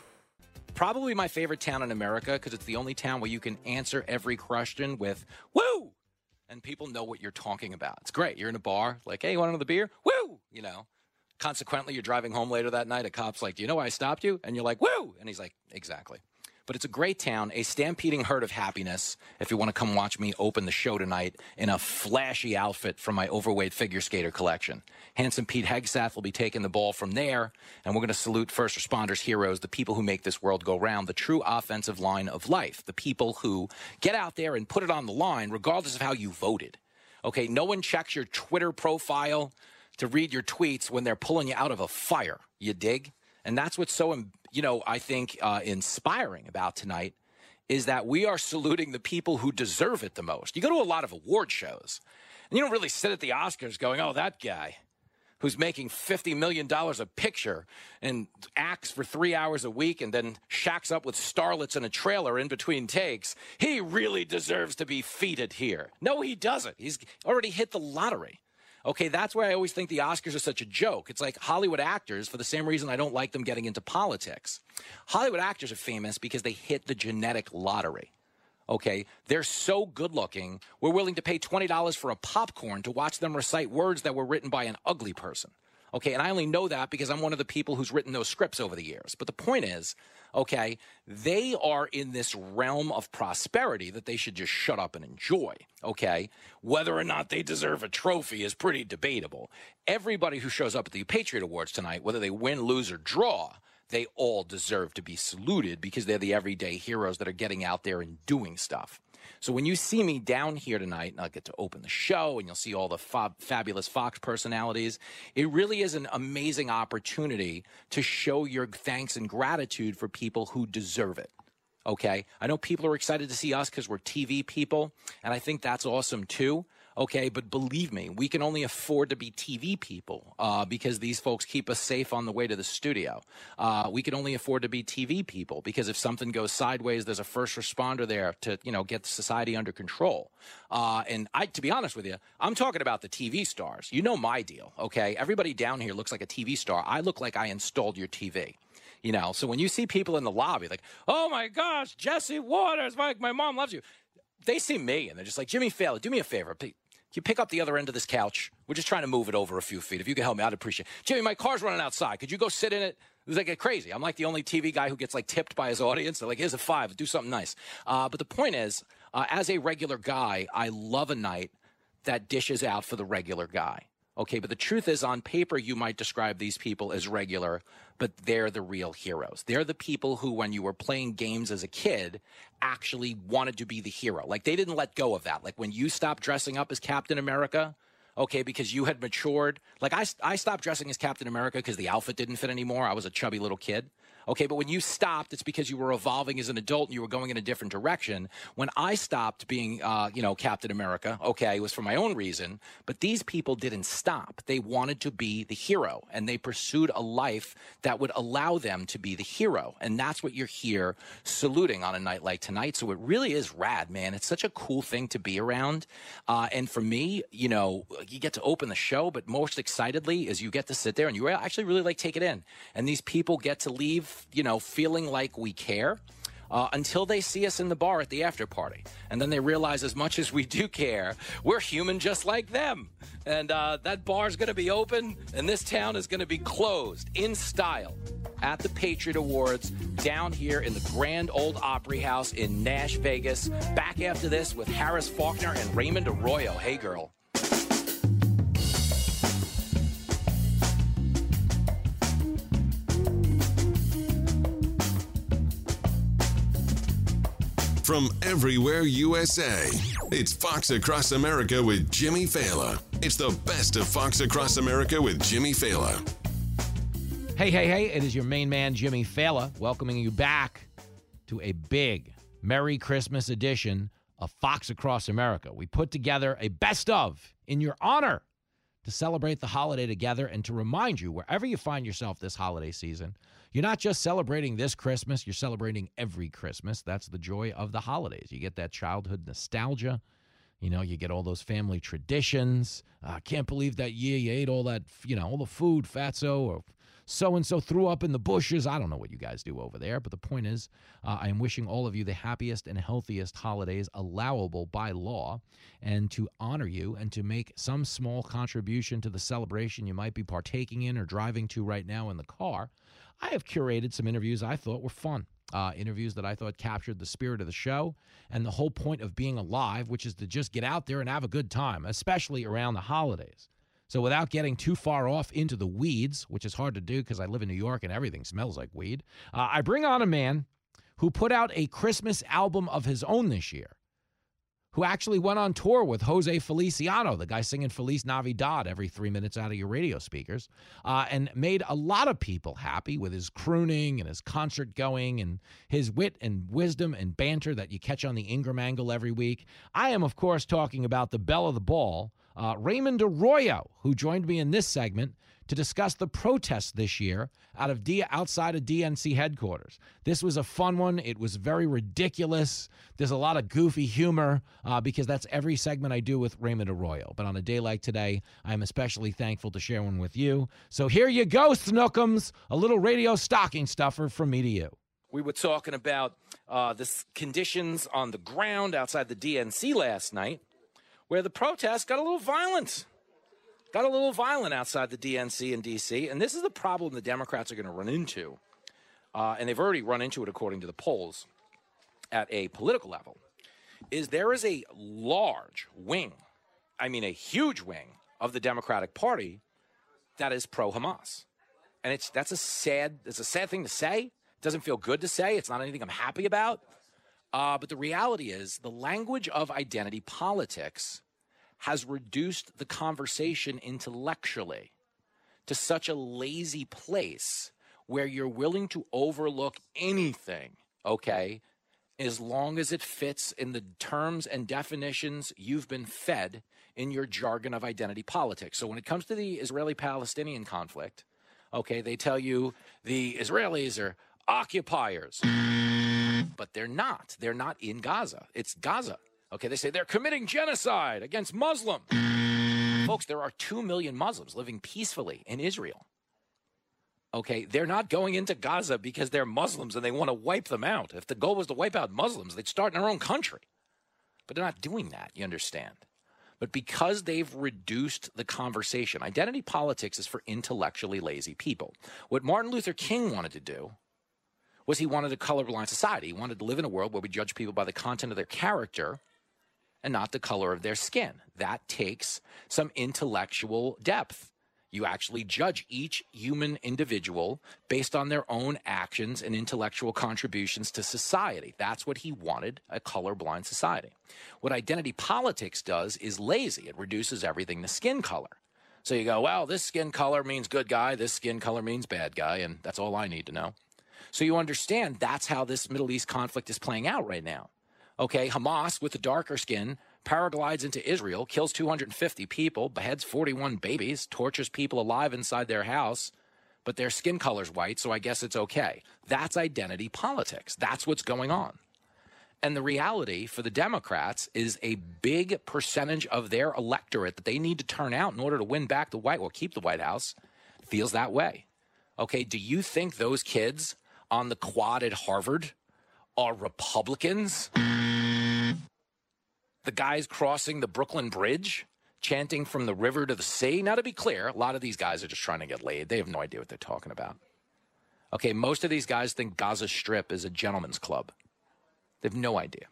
Probably my favorite town in America because it's the only town where you can answer every question with "woo," and people know what you're talking about. It's great. You're in a bar, like, "Hey, you want another beer?" Woo, you know. Consequently, you're driving home later that night. A cop's like, "Do you know why I stopped you?" And you're like, "Woo," and he's like, "Exactly." But it's a great town, a stampeding herd of happiness. If you want to come watch me open the show tonight in a flashy outfit from my overweight figure skater collection. Handsome Pete Hegseth will be taking the ball from there, and we're going to salute first responders, heroes, the people who make this world go round, the true offensive line of life, the people who get out there and put it on the line regardless of how you voted. Okay, no one checks your Twitter profile to read your tweets when they're pulling you out of a fire. You dig? And that's what's so you know, I think uh, inspiring about tonight is that we are saluting the people who deserve it the most. You go to a lot of award shows, and you don't really sit at the Oscars going, "Oh, that guy." Who's making $50 million a picture and acts for three hours a week and then shacks up with starlets in a trailer in between takes. He really deserves to be feted here. No, he doesn't. He's already hit the lottery. Okay, that's why I always think the Oscars are such a joke. It's like Hollywood actors, for the same reason I don't like them getting into politics. Hollywood actors are famous because they hit the genetic lottery. Okay, they're so good looking, we're willing to pay $20 for a popcorn to watch them recite words that were written by an ugly person. Okay, and I only know that because I'm one of the people who's written those scripts over the years. But the point is, okay, they are in this realm of prosperity that they should just shut up and enjoy. Okay, whether or not they deserve a trophy is pretty debatable. Everybody who shows up at the Patriot Awards tonight, whether they win, lose, or draw, they all deserve to be saluted because they're the everyday heroes that are getting out there and doing stuff. So when you see me down here tonight, and I'll get to open the show, and you'll see all the fab- fabulous Fox personalities, it really is an amazing opportunity to show your thanks and gratitude for people who deserve it. Okay. I know people are excited to see us because we're TV people, and I think that's awesome too. Okay, but believe me, we can only afford to be TV people uh, because these folks keep us safe on the way to the studio. Uh, we can only afford to be TV people because if something goes sideways, there's a first responder there to you know get society under control. Uh, and I, to be honest with you, I'm talking about the TV stars. You know my deal. Okay, everybody down here looks like a TV star. I look like I installed your TV. You know, so when you see people in the lobby, like, oh my gosh, Jesse Watters, my, my mom loves you. They see me and they're just like, Jimmy Failla, do me a favor. Can you pick up the other end of this couch? We're just trying to move it over a few feet. If you could help me, I'd appreciate it. Jimmy, my car's running outside. Could you go sit in it? It was like crazy. I'm like the only TV guy who gets like tipped by his audience. They're like, here's a five, do something nice. Uh, but the point is, uh, as a regular guy, I love a night that dishes out for the regular guy. Okay, but the truth is, on paper, you might describe these people as regular, but they're the real heroes. They're the people who, when you were playing games as a kid, actually wanted to be the hero. Like they didn't let go of that. Like when you stopped dressing up as Captain America, okay, because you had matured. Like I, I stopped dressing as Captain America because the outfit didn't fit anymore. I was a chubby little kid. Okay, but when you stopped, it's because you were evolving as an adult and you were going in a different direction. When I stopped being, uh, you know, Captain America, okay, it was for my own reason. But these people didn't stop. They wanted to be the hero and they pursued a life that would allow them to be the hero. And that's what you're here saluting on a night like tonight. So it really is rad, man. It's such a cool thing to be around. Uh, and for me, you know, you get to open the show, but most excitedly is you get to sit there and you actually really like take it in. And these people get to leave you know, feeling like we care. Uh, until they see us in the bar at the after party. And then they realize as much as we do care, we're human just like them. And uh, that bar's going to be open, and this town is going to be closed in style at the Patriot Awards down here in the Grand Ole Opry House in Nash Vegas. Back after this with Harris Faulkner and Raymond Arroyo. Hey, girl. From everywhere USA, it's Fox Across America with Jimmy Failla. It's the best of Fox Across America with Jimmy Failla. Hey, hey, hey, it is your main man, Jimmy Failla, welcoming you back to a big Merry Christmas edition of Fox Across America. We put together a best of in your honor to celebrate the holiday together and to remind you, wherever you find yourself this holiday season, you're not just celebrating this Christmas, you're celebrating every Christmas. That's the joy of the holidays. You get that childhood nostalgia. You know, you get all those family traditions. I uh, can't believe that year you ate all that, you know, all the food, fatso, or so and so threw up in the bushes. I don't know what you guys do over there, but the point is, uh, I am wishing all of you the happiest and healthiest holidays allowable by law, and to honor you and to make some small contribution to the celebration you might be partaking in or driving to right now in the car. I have curated some interviews I thought were fun. Uh, interviews that I thought captured the spirit of the show and the whole point of being alive, which is to just get out there and have a good time, especially around the holidays. So, without getting too far off into the weeds, which is hard to do because I live in New York and everything smells like weed, uh, I bring on a man who put out a Christmas album of his own this year who actually went on tour with Jose Feliciano, the guy singing Feliz Navidad every three minutes out of your radio speakers, uh, and made a lot of people happy with his crooning and his concert going and his wit and wisdom and banter that you catch on the Ingraham Angle every week. I am, of course, talking about the belle of the ball, uh, Raymond Arroyo, who joined me in this segment to discuss the protests this year out of D- outside of DNC headquarters. This was a fun one. It was very ridiculous. There's a lot of goofy humor uh, because that's every segment I do with Raymond Arroyo. But on a day like today, I'm especially thankful to share one with you. So here you go, Snookums, a little radio stocking stuffer from me to you. We were talking about uh, the conditions on the ground outside the DNC last night, where the protests got a little violent got a little violent outside the DNC in D.C., and this is the problem the Democrats are going to run into. Uh, and they've already run into it according to the polls at a political level, is there is a large wing, I mean a huge wing of the Democratic Party that is pro Hamas. And it's that's a sad it's a sad thing to say. It doesn't feel good to say. It's not anything I'm happy about. Uh, but the reality is the language of identity politics has reduced the conversation intellectually to such a lazy place where you're willing to overlook anything, okay, as long as it fits in the terms and definitions you've been fed in your jargon of identity politics. So when it comes to the Israeli Palestinian conflict, okay, they tell you the Israelis are occupiers, but they're not. They're not in Gaza. It's Gaza. Okay, they say they're committing genocide against Muslims. Folks, there are 2 million Muslims living peacefully in Israel. Okay, they're not going into Gaza because they're Muslims and they want to wipe them out. If the goal was to wipe out Muslims, they'd start in their own country. But they're not doing that, you understand? But because they've reduced the conversation, identity politics is for intellectually lazy people. What Martin Luther King wanted to do was he wanted a colorblind society. He wanted to live in a world where we judge people by the content of their character and not the color of their skin. That takes some intellectual depth. You actually judge each human individual based on their own actions and intellectual contributions to society. That's what he wanted a colorblind society. What identity politics does is lazy, it reduces everything to skin color. So you go, well, this skin color means good guy, this skin color means bad guy, and that's all I need to know. So you understand that's how this Middle East conflict is playing out right now. Okay, Hamas with the darker skin paraglides into Israel, kills 250 people, beheads 41 babies, tortures people alive inside their house, but their skin color's white, so I guess it's okay. That's identity politics. That's what's going on. And the reality for the Democrats is a big percentage of their electorate that they need to turn out in order to win back the White or keep the White House feels that way. Okay, do you think those kids on the quad at Harvard are Republicans? The guys crossing the Brooklyn Bridge chanting from the river to the sea. Now, to be clear, a lot of these guys are just trying to get laid. They have no idea what they're talking about. Okay, most of these guys think Gaza Strip is a gentleman's club. They have no idea.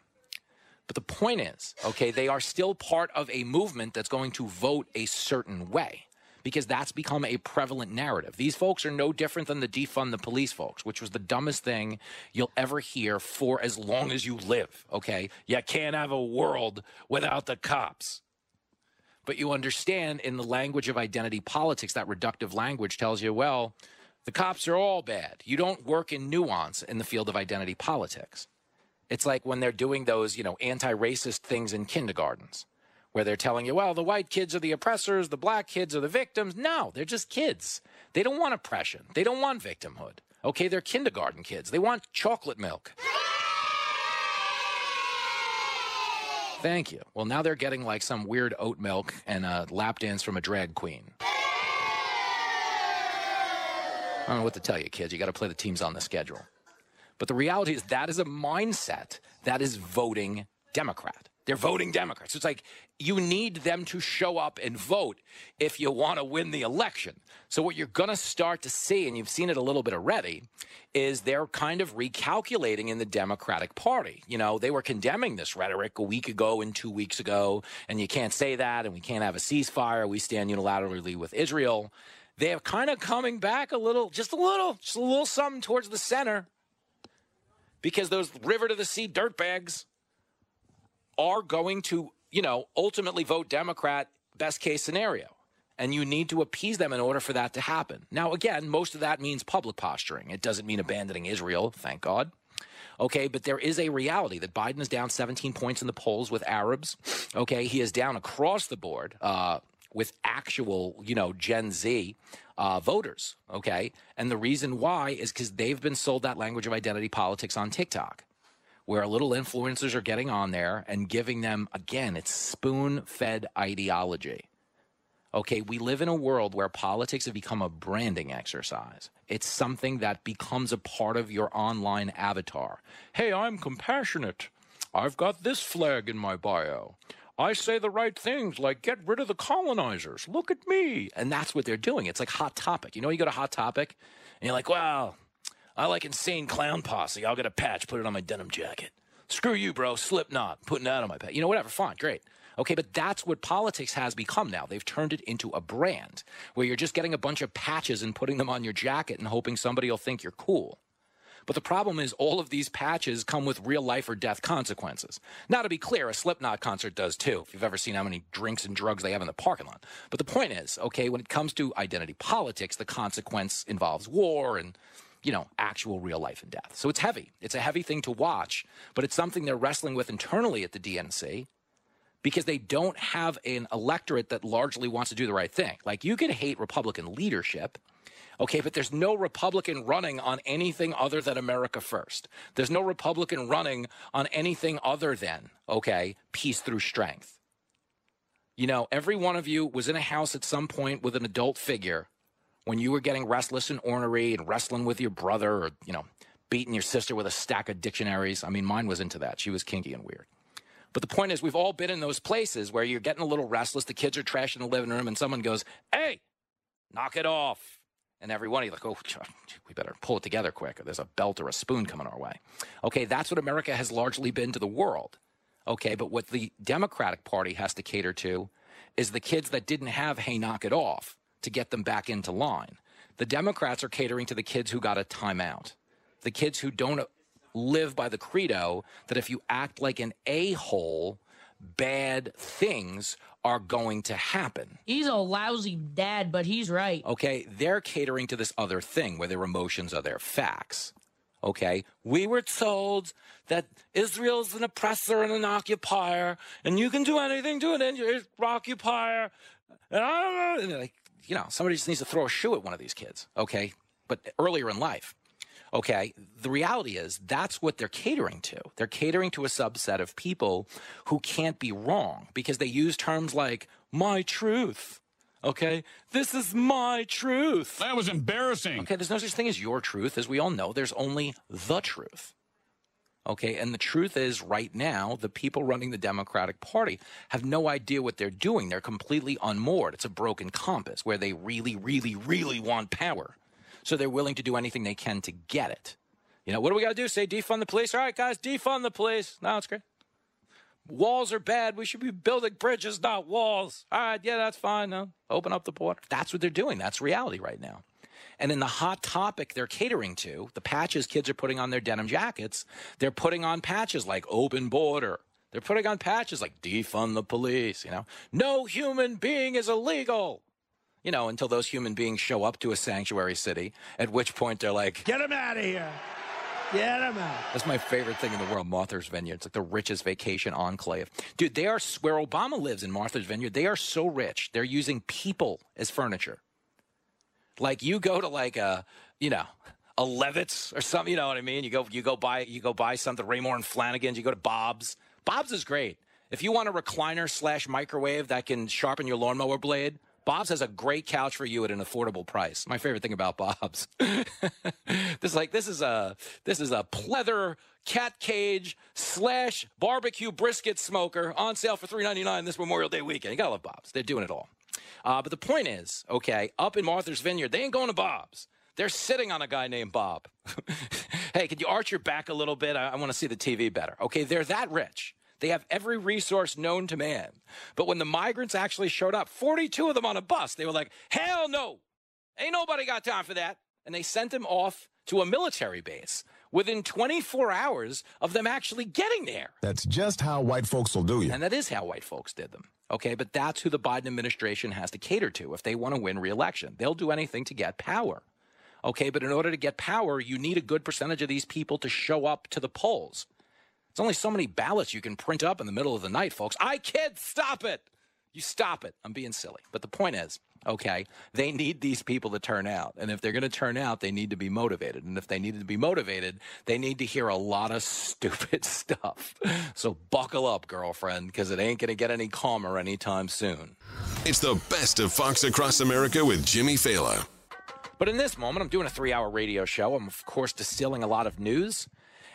But the point is, okay, they are still part of a movement that's going to vote a certain way because that's become a prevalent narrative. These folks are no different than the defund the police folks, which was the dumbest thing you'll ever hear for as long as you live. Okay. You can't have a world without the cops. But you understand in the language of identity politics, that reductive language tells you, well, the cops are all bad. You don't work in nuance in the field of identity politics. It's like when they're doing those, you know, anti racist things in kindergartens where they're telling you, well, the white kids are the oppressors, the black kids are the victims. No, they're just kids. They don't want oppression. They don't want victimhood. Okay, they're kindergarten kids. They want chocolate milk. Thank you. Well, now they're getting like some weird oat milk and a lap dance from a drag queen. I don't know what to tell you, kids. You got to play the teams on the schedule. But the reality is that is a mindset that is voting Democrat. They're voting Democrats. It's like you need them to show up and vote if you want to win the election. So, what you're going to start to see, and you've seen it a little bit already, is they're kind of recalculating in the Democratic Party. You know, they were condemning this rhetoric a week ago and two weeks ago, and you can't say that, and we can't have a ceasefire. We stand unilaterally with Israel. They're kind of coming back a little, just a little, just a little something towards the center because those river to the sea dirtbags are going to, you know, ultimately vote Democrat, best case scenario. And you need to appease them in order for that to happen. Now, again, most of that means public posturing. It doesn't mean abandoning Israel, thank God. Okay, but there is a reality that Biden is down 17 points in the polls with Arabs. Okay, he is down across the board uh, with actual, you know, Gen Z uh, voters. Okay, and the reason why is because they've been sold that language of identity politics on TikTok where little influencers are getting on there and giving them, again, it's spoon fed ideology. Okay, we live in a world where politics have become a branding exercise. It's something that becomes a part of your online avatar. Hey, I'm compassionate. I've got this flag in my bio. I say the right things, like get rid of the colonizers. Look at me. And that's what they're doing. It's like Hot Topic. You know, you go to Hot Topic and you're like, wow, I like Insane Clown Posse. I'll get a patch, put it on my denim jacket. Screw you, bro. Slipknot, putting that on my patch. You know, whatever. Fine, great. Okay, but that's what politics has become now. They've turned it into a brand where you're just getting a bunch of patches and putting them on your jacket and hoping somebody will think you're cool. But the problem is, all of these patches come with real life or death consequences. Now, to be clear, a Slipknot concert does too, if you've ever seen how many drinks and drugs they have in the parking lot. But the point is, okay, when it comes to identity politics, the consequence involves war and you know, actual real life and death. So it's heavy. It's a heavy thing to watch, but it's something they're wrestling with internally at the DNC because they don't have an electorate that largely wants to do the right thing. Like you can hate Republican leadership, okay, but there's no Republican running on anything other than America first. There's no Republican running on anything other than, okay, peace through strength. You know, every one of you was in a house at some point with an adult figure when you were getting restless and ornery and wrestling with your brother or, you know, beating your sister with a stack of dictionaries. I mean, mine was into that. She was kinky and weird. But the point is, we've all been in those places where you're getting a little restless. The kids are trashing the living room, and someone goes, Hey, knock it off. And every one of you like, oh, we better pull it together quick. or There's a belt or a spoon coming our way. Okay, that's what America has largely been to the world. Okay, but what the Democratic Party has to cater to is the kids that didn't have hey, knock it off to get them back into line. The Democrats are catering to the kids who got a timeout, the kids who don't live by the credo that if you act like an a hole, bad things are going to happen. He's a lousy dad, but he's right. Okay, they're catering to this other thing where their emotions are their facts. Okay, we were told that Israel's an oppressor and an occupier, and you can do anything to an occupier. And I don't know. And like, you know, somebody just needs to throw a shoe at one of these kids. Okay, but earlier in life. Okay, the reality is that's what they're catering to. They're catering to a subset of people who can't be wrong because they use terms like my truth. Okay, this is my truth. That was embarrassing. Okay, there's no such thing as your truth. As we all know, there's only the truth. Okay, and the truth is, right now, the people running the Democratic Party have no idea what they're doing. They're completely unmoored. It's a broken compass where they really, really, really want power. So they're willing to do anything they can to get it. You know, what do we got to do? Say defund the police? All right, guys, defund the police. No, it's great. Walls are bad. We should be building bridges, not walls. All right, yeah, that's fine. No, open up the border. That's what they're doing. That's reality right now. And in the hot topic they're catering to, the patches kids are putting on their denim jackets, they're putting on patches like open border. They're putting on patches like defund the police, you know. No human being is illegal you know, until those human beings show up to a sanctuary city, at which point they're like, Get them out of here. Get them out. That's my favorite thing in the world, Martha's Vineyard. It's like the richest vacation enclave. Dude, they are where Obama lives in Martha's Vineyard. They are so rich. They're using people as furniture. Like you go to like a, you know, a Levitz or something, you know what I mean? You go you go buy you go buy something, Raymour and Flanigan's. you go to Bob's. Bob's is great. If you want a recliner slash microwave that can sharpen your lawnmower blade, Bob's has a great couch for you at an affordable price. My favorite thing about Bob's. this is like this is a this is a pleather cat cage slash barbecue brisket smoker on sale for three ninety nine this Memorial Day weekend. You gotta love Bob's. They're doing it all. Uh, but the point is, okay, up in Martha's Vineyard, they ain't going to Bob's. They're sitting on a guy named Bob. hey, could you arch your back a little bit? I, I want to see the TV better. Okay, they're that rich. They have every resource known to man. But when the migrants actually showed up, 42 of them on a bus, they were like, hell no, ain't nobody got time for that. And they sent them off to a military base within 24 hours of them actually getting there. That's just how white folks will do you. And that is how white folks did them. Okay, but that's who the Biden administration has to cater to if they want to win re-election. They'll do anything to get power. Okay, but in order to get power, you need a good percentage of these people to show up to the polls. It's only so many ballots you can print up in the middle of the night, folks. I kid, stop it. You stop it. I'm being silly. But the point is, okay, they need these people to turn out. And if they're going to turn out, they need to be motivated. And if they need to be motivated, they need to hear a lot of stupid stuff. So buckle up, girlfriend, because it ain't going to get any calmer anytime soon. It's the best of Fox Across America with Jimmy Failla. But in this moment, I'm doing a three hour radio show. I'm, of course, distilling a lot of news.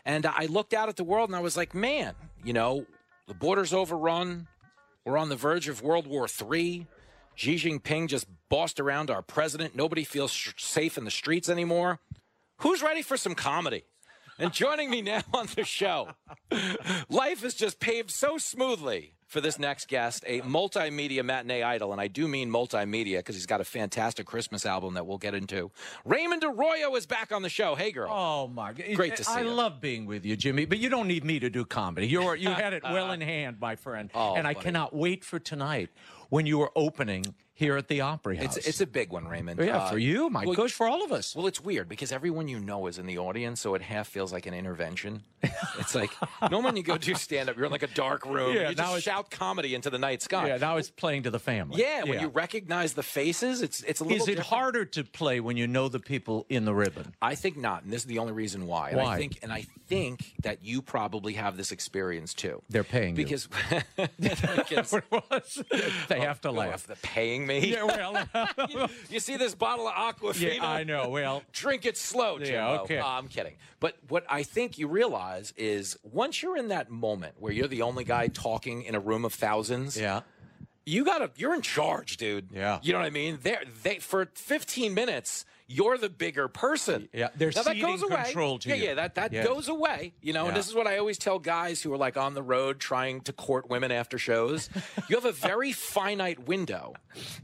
And I looked out at the world and I was like, man, you know, the border's overrun. We're on the verge of World War III. Xi Jinping just bossed around our president. Nobody feels sh- safe in the streets anymore. Who's ready for some comedy? And joining me now on the show, life is just paved so smoothly for this next guest, a multimedia matinee idol, and I do mean multimedia because he's got a fantastic Christmas album that we'll get into. Raymond Arroyo is back on the show. Hey, girl. Oh my God! Great to see I you. I love being with you, Jimmy. But you don't need me to do comedy. You're you had it well in hand, my friend. Oh, and I buddy. cannot wait for tonight when you are opening here at the Opry House. It's it's a big one, Raymond. Yeah, Uh, for you, my well, gosh, for all of us. Well, it's weird because everyone you know is in the audience, so it half feels like an intervention. It's like normally when you go do stand up, you're in like a dark room. Yeah, you now just shout comedy into the night sky. Yeah, now it's playing to the family. Yeah, when you recognize the faces, it's it's a little. Is it different. harder to play when you know the people in the ribbon? I think not, and this is the only reason why. And I think, and I think that you probably have this experience too. They're paying you. because because They have to Oh, laugh. They're paying me. Yeah, well, you, you see this bottle of Aquafina? Yeah, I know. Well, drink it slow, Yeah, okay. Uh, I'm kidding. But what I think you realize is once you're in that moment where you're the only guy talking in a room of thousands, yeah. You gotta you're in charge, dude. Yeah. You know what I mean? They're, they for 15 minutes, you're the bigger person. Yeah, they're now, that goes away. control to yeah, you. yeah, that that Yeah. goes away. You know, and this is what I always tell guys who are like on the road trying to court women after shows. you have a very finite window,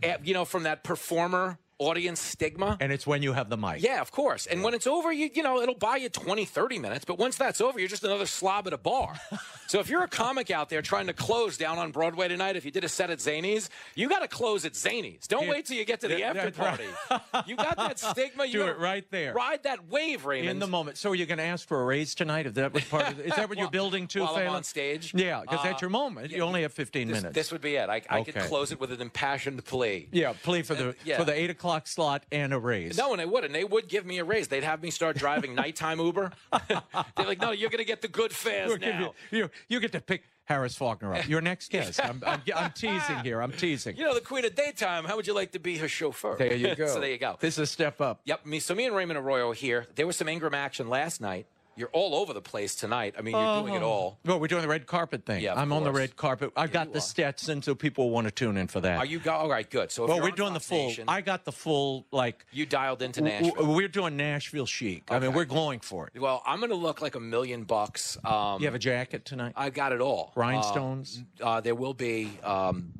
eh, you know, from that performer audience stigma. And it's when you have the mic. Yeah, of course. And when it's over, you you know, it'll buy you 20, 30 minutes. But once that's over, you're just another slob at a bar. so if you're a comic out there trying to close down on Broadway tonight, if you did a set at Zanies, you got to close at Zanies. Don't Yeah. wait till you get to the Yeah, after that's right. party. you got that stigma. You Do it right there. Ride that wave, Raymond. In the moment. So are you going to ask for a raise tonight? If that was part of, is that what you're building to, while I'm on stage? Yeah, because Uh, that's your moment. yeah, you only have 15 This, minutes. this would be it. I, I could close it with an impassioned plea. yeah, plea for the yeah. for the eight o'clock slot and a raise. No, and they would, and they would give me a raise. They'd have me start driving nighttime Uber. They're like, "No, you're going to get the good fares give now." you, you, you get to pick Harris Faulkner up. Your next guest. I'm, I'm, I'm teasing here. I'm teasing. You know, the queen of daytime. How would you like to be her chauffeur? There you go. so there you go. This is a step up. Yep. Me. So me and Raymond Arroyo here. There was some Ingraham action last night. You're all over the place tonight. I mean, you're doing it Oh. all. Well, we're doing the red carpet thing. Yeah, of I'm on the course. red carpet. I've got the Stetson, so people want to tune in for that. Are you go? All right, good. So if well, you're we're on doing the Fox full. Nation, I got the full like. you dialed into w- w- Nashville. We're doing Nashville chic. I mean, Okay. we're going for it. well, I'm going to look like a million bucks. Um, You have a jacket tonight? I got it all. Rhinestones? Uh, uh, there will be. Um,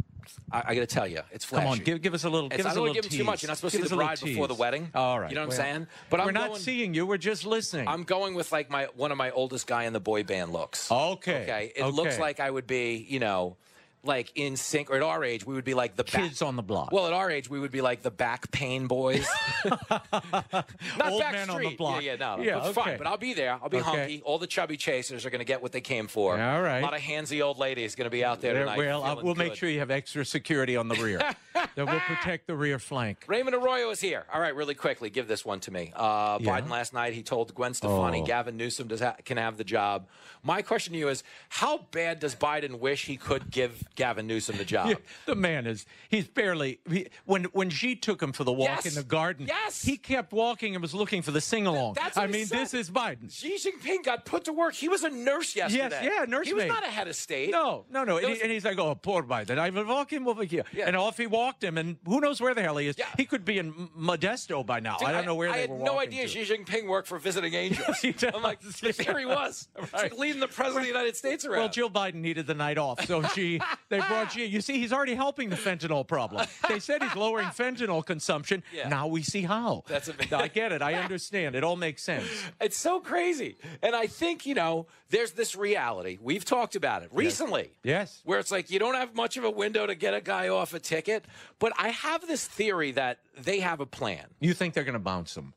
I, I got to tell you, it's flashy. Come on, give, give us a little. It's- Give I don't a want to give him too much. You're not supposed Give to see the bride before the wedding. All right. You know what well, I'm saying? But I'm we're not going- seeing you. We're just listening. I'm going with like my one of my oldest guy in the boy band looks. Okay. Okay. It looks like I would be, you know, like NSYNC, or at our age, we would be like the back, Kids on the block. Well, at our age, we would be like the back pain boys. Not Old back man on the block. Yeah, yeah, no, no. Yeah, okay. fine. But I'll be there. I'll be Okay. hunky. All the chubby chasers are going to get what they came for. All right. A lot of handsy old ladies going to be out there There- tonight. well, feeling we'll make sure you have extra security on the rear. that will protect the rear flank. Raymond Arroyo is here. All right, really quickly, give this one to me. Uh, Yeah. Biden last night, he told Gwen Stefani Oh. Gavin Newsom does ha- can have the job. My question to you is, how bad does Biden wish he could give Gavin Newsom the job? Yeah, the man is he's barely he, when when she took him for the walk Yes. in the garden Yes. he kept walking and was looking for the sing-along That's i mean said. this is biden Xi Jinping got put to work. He was a nurse yesterday. Yes, yeah, nurse. He was not a head of state. no no no and, Those- he, and he's like oh poor biden i will walk him over here Yeah. and off he walked him and who knows where the hell he is Yeah. he could be in modesto by now Dude, i don't know where I they had were no idea to. Xi Jinping worked for Visiting Angels. He I'm like, there he was. Like leading the president of the United States around. Well, Jill Biden needed the night off, so she they ah. brought you. You see, he's already helping the fentanyl problem. They said he's lowering fentanyl consumption. Yeah. Now we see how. That's a- I get it. I understand. It all makes sense. It's so crazy. And I think, you know, there's this reality. We've talked about it recently. Yes. Where it's like you don't have much of a window to get a guy off a ticket. But I have this theory that they have a plan. You think they're going to bounce him?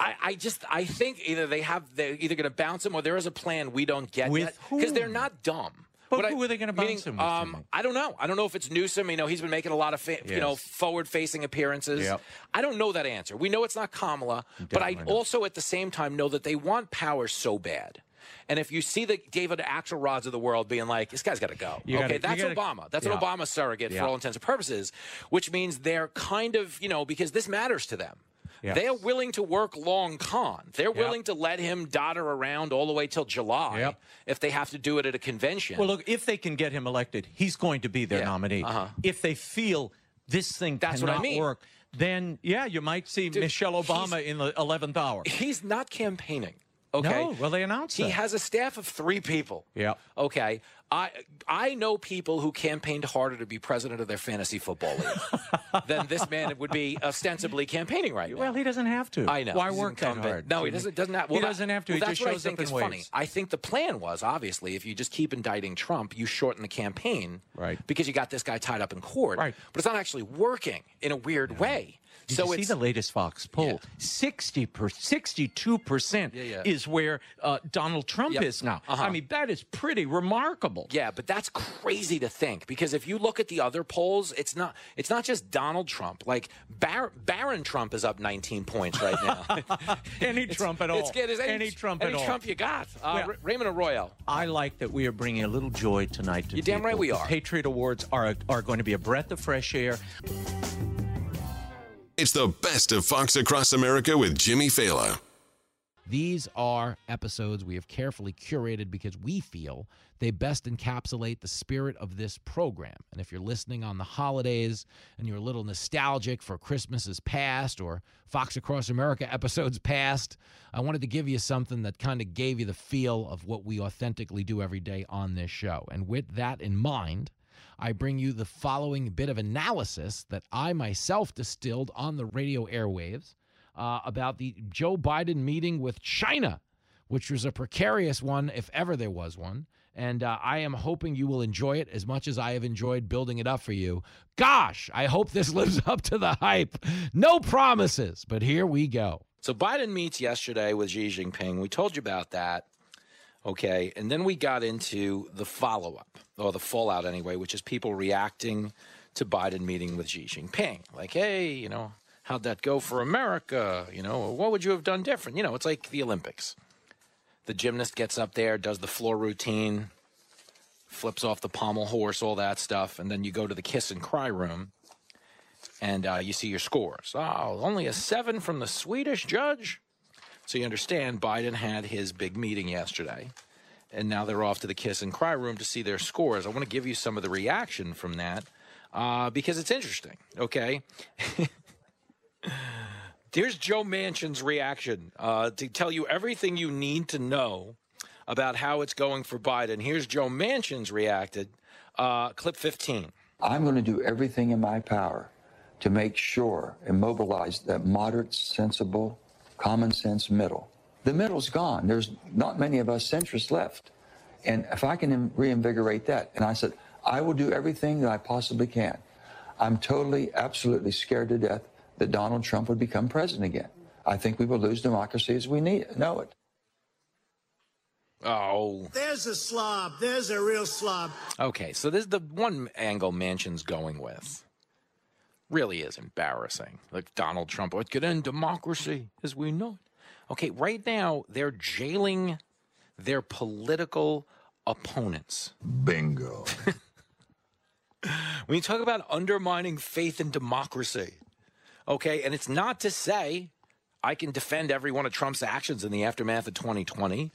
I, I just I think either they have they're either going to bounce him or there is a plan we don't get With because they're not dumb. But What who are they gonna meaning, bounce him with, Um, I don't know. I don't know if it's Newsom. You know, he's been making a lot of fa- you know forward-facing appearances. Yep. I don't know that answer. We know it's not Kamala, but I Definitely not. also at the same time know that they want power so bad. And if you see the David Axelrods of the world being like, this guy's got to go. You okay, gotta- that's gotta- Obama. That's Yeah. an Obama surrogate Yeah. for all intents and purposes, which means they're kind of, you know, because this matters to them. They're willing to work long con. They're Yep. willing to let him dodder around all the way till July Yep. if they have to do it at a convention. Well, look, if they can get him elected, he's going to be their Yeah. nominee. Uh-huh. If they feel this thing That's what I cannot mean. work, then yeah, you might see Michelle Obama in the eleventh hour. He's not campaigning. Okay. No, well, they announced He that. has a staff of three people. Yeah. Okay. I I know people who campaigned harder to be president of their fantasy football league than this man would be ostensibly campaigning right now. Well, he doesn't have to. I know. Why He's work that hard? No, he doesn't. Doesn't have. Well, he doesn't have to. well, he just shows up in funny. I think the plan was obviously if you just keep indicting Trump, you shorten the campaign, right? Because you got this guy tied up in court, right? But it's not actually working in a weird way. Did so you see the latest Fox poll? Sixty per sixty-two percent is where uh, Donald Trump Yep. is now. Uh-huh. I mean, that is pretty remarkable. Yeah, but that's crazy to think because if you look at the other polls, it's not it's not just Donald Trump. Like Bar- Barron Trump is up 19 points right now. Any Trump at all. It's as any, Any Trump any at all. Trump you got. Uh, Raymond Arroyo. I like that we are bringing a little joy tonight to You're damn right people. we The are. Patriot Awards are are going to be a breath of fresh air. It's the best of Fox Across America with Jimmy Failla. These are episodes we have carefully curated because we feel they best encapsulate the spirit of this program. And if you're listening on the holidays and you're a little nostalgic for Christmases past or Fox Across America episodes past, I wanted to give you something that kind of gave you the feel of what we authentically do every day on this show. And with that in mind, I bring you the following bit of analysis that I myself distilled on the radio airwaves uh, about the Joe Biden meeting with China, which was a precarious one, if ever there was one. And uh, I am hoping you will enjoy it as much as I have enjoyed building it up for you. Gosh, I hope this lives up to the hype. No promises, but here we go. So Biden meets yesterday with Xi Jinping. We told you about that. Okay. And then we got into the follow up, or the fallout anyway, which is people reacting to Biden meeting with Xi Jinping. Like, hey, you know, how'd that go for America? You know, what would you have done different? You know, it's like the Olympics. The gymnast gets up there, does the floor routine, flips off the pommel horse, all that stuff. And then you go to the kiss and cry room and uh, you see your scores. Oh, only a seven from the Swedish judge. So you understand Biden had his big meeting yesterday, and now they're off to the kiss and cry room to see their scores. I want to give you some of the reaction from that uh, because it's interesting. Okay. Here's Joe Manchin's reaction uh, to tell you everything you need to know about how it's going for Biden. Here's Joe Manchin's reacted. Uh, clip 15. I'm going to do everything in my power to make sure and mobilize that moderate, sensible, common sense middle. The middle's gone. There's not many of us centrists left. And if I can reinvigorate that, and I said, I will do everything that I possibly can. I'm totally, absolutely scared to death that Donald Trump would become president again. I think we will lose democracy as we need, know it. Oh. There's a slob. There's a real slob. Okay, so this is the one angle Manchin's going with. Really is embarrassing. Like Donald Trump, it could end democracy as we know it. Okay, right now they're jailing their political opponents. Bingo. when you talk about undermining faith in democracy, okay, and it's not to say I can defend every one of Trump's actions in the aftermath of 2020,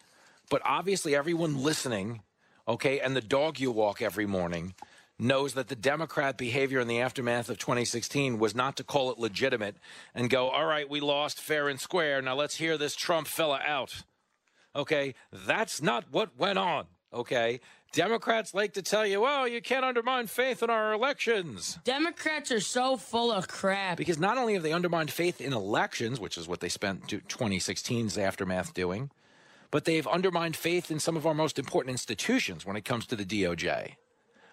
but obviously everyone listening, okay, and the dog you walk every morning knows that the Democrat behavior in the aftermath of 2016 was not to call it legitimate and go, all right, we lost fair and square. Now let's hear this Trump fella out. Okay, that's not what went on. Okay, Democrats like to tell you, well, you can't undermine faith in our elections. Democrats are so full of crap. Because not only have they undermined faith in elections, which is what they spent 2016's aftermath doing, but they've undermined faith in some of our most important institutions when it comes to the DOJ.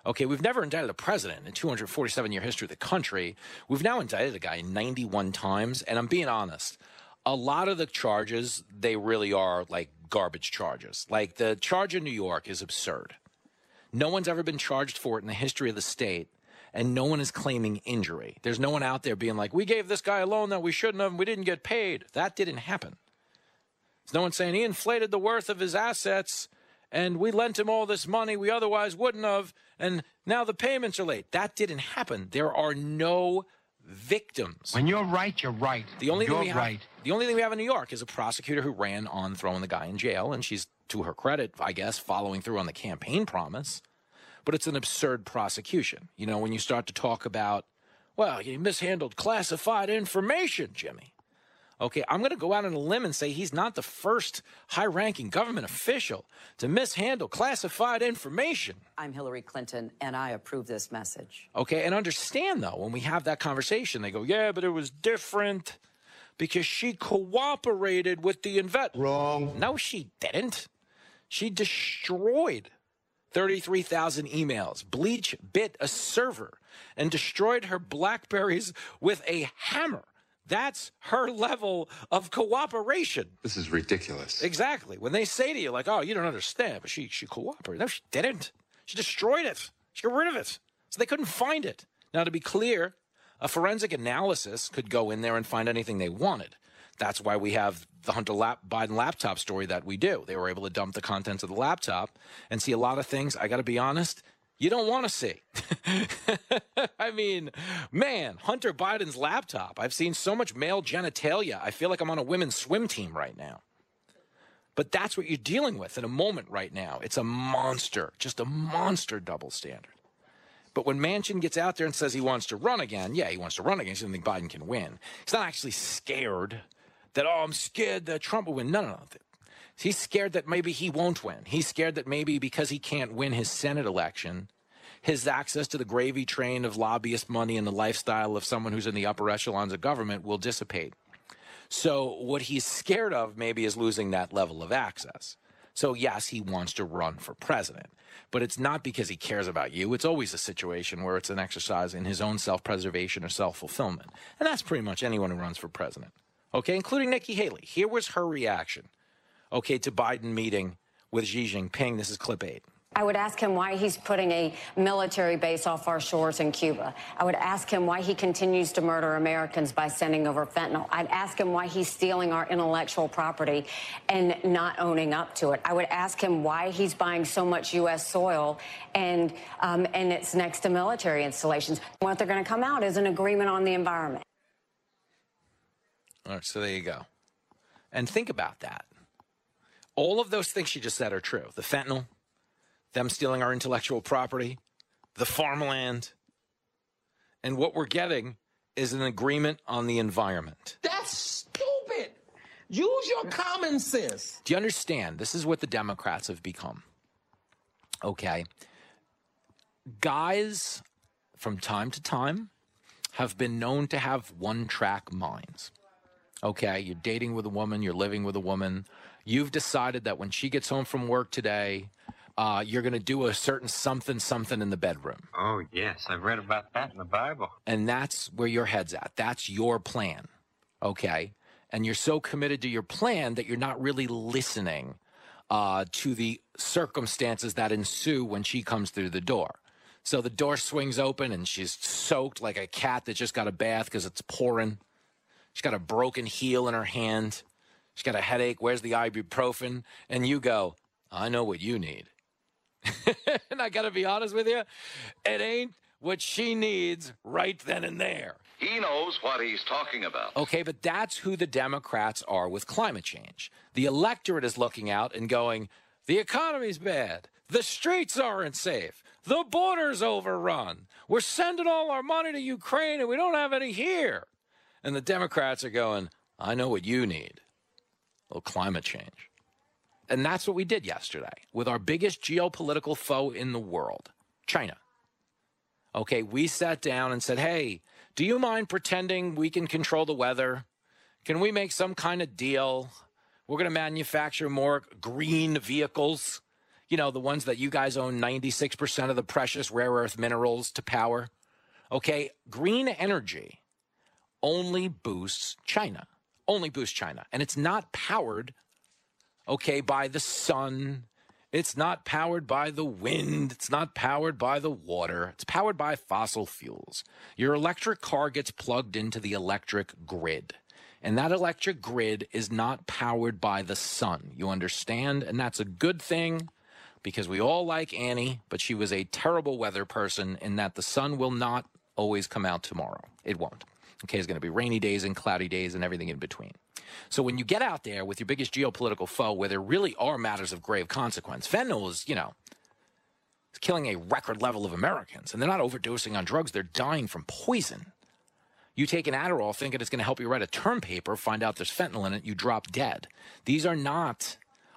Okay, we've never indicted a president in 247 year history of the country. We've now indicted a guy 91 times, and I'm being honest. A lot of the charges, they really are like garbage charges. Like the charge in New York is absurd. No one's ever been charged for it in the history of the state, and no one is claiming injury. There's no one out there being like, we gave this guy a loan that we shouldn't have, and we didn't get paid. That didn't happen. There's no one saying he inflated the worth of his assets and we lent him all this money we otherwise wouldn't have, and now the payments are late. That didn't happen. There are no victims. When you're right, you're right. The only you're thing we have, right. the only thing we have in New York is a prosecutor who ran on throwing the guy in jail, and she's, to her credit, I guess, following through on the campaign promise. But it's an absurd prosecution. You know, when you start to talk about, well, you mishandled classified information, Jimmy. Okay, I'm going to go out on a limb and say he's not the first high ranking government official to mishandle classified information. I'm Hillary Clinton, and I approve this message. Okay, and understand though, when we have that conversation, they go, yeah, but it was different because she cooperated with the invent. Wrong. No, she didn't. She destroyed 33,000 emails. Bleach bit a server and destroyed her Blackberries with a hammer. That's her level of cooperation. This is ridiculous. Exactly. When they say to you, like, oh, you don't understand, but she, she cooperated. No, she didn't. She destroyed it. She got rid of it. So they couldn't find it. Now, to be clear, a forensic analysis could go in there and find anything they wanted. That's why we have the Hunter lap- Biden laptop story that we do. They were able to dump the contents of the laptop and see a lot of things. I got to be honest, you don't want to see. I mean, man, Hunter Biden's laptop. I've seen so much male genitalia. I feel like I'm on a women's swim team right now. But that's what you're dealing with in a moment right now. It's a monster, just a monster double standard. But when Manchin gets out there and says he wants to run again, yeah, he wants to run again. He doesn't think Biden can win. He's not actually scared that, oh, I'm scared that Trump will win. No, no, no. He's scared that maybe he won't win. He's scared that maybe because he can't win his Senate election, his access to the gravy train of lobbyist money and the lifestyle of someone who's in the upper echelons of government will dissipate. So, what he's scared of maybe is losing that level of access. So, yes, he wants to run for president, but it's not because he cares about you. It's always a situation where it's an exercise in his own self preservation or self fulfillment. And that's pretty much anyone who runs for president. Okay, including Nikki Haley. Here was her reaction, okay, to Biden meeting with Xi Jinping. This is clip eight. I would ask him why he's putting a military base off our shores in Cuba. I would ask him why he continues to murder Americans by sending over fentanyl. I'd ask him why he's stealing our intellectual property and not owning up to it. I would ask him why he's buying so much U.S. soil and um, and it's next to military installations. What they're going to come out is an agreement on the environment. All right, so there you go. And think about that. All of those things she just said are true. The fentanyl, them stealing our intellectual property, the farmland. And what we're getting is an agreement on the environment. That's stupid. Use your common sense. Do you understand? This is what the Democrats have become. Okay. Guys, from time to time, have been known to have one track minds. Okay. You're dating with a woman, you're living with a woman. You've decided that when she gets home from work today, uh, you're going to do a certain something, something in the bedroom. Oh, yes. I've read about that in the Bible. And that's where your head's at. That's your plan. Okay. And you're so committed to your plan that you're not really listening uh, to the circumstances that ensue when she comes through the door. So the door swings open and she's soaked like a cat that just got a bath because it's pouring. She's got a broken heel in her hand. She's got a headache. Where's the ibuprofen? And you go, I know what you need. and I got to be honest with you, it ain't what she needs right then and there. He knows what he's talking about. Okay, but that's who the Democrats are with climate change. The electorate is looking out and going, the economy's bad. The streets aren't safe. The border's overrun. We're sending all our money to Ukraine and we don't have any here. And the Democrats are going, I know what you need. Little climate change. And that's what we did yesterday with our biggest geopolitical foe in the world, China. Okay, we sat down and said, hey, do you mind pretending we can control the weather? Can we make some kind of deal? We're going to manufacture more green vehicles, you know, the ones that you guys own 96% of the precious rare earth minerals to power. Okay, green energy only boosts China, only boost China. And it's not powered okay, by the sun. It's not powered by the wind. It's not powered by the water. It's powered by fossil fuels. Your electric car gets plugged into the electric grid. And that electric grid is not powered by the sun. You understand? And that's a good thing because we all like Annie, but she was a terrible weather person in that the sun will not always come out tomorrow. It won't. Okay, it's going to be rainy days and cloudy days and everything in between. So when you get out there with your biggest geopolitical foe, where there really are matters of grave consequence, fentanyl is, you know, it's killing a record level of Americans, and they're not overdosing on drugs; they're dying from poison. You take an Adderall thinking it's going to help you write a term paper, find out there's fentanyl in it, you drop dead. These are not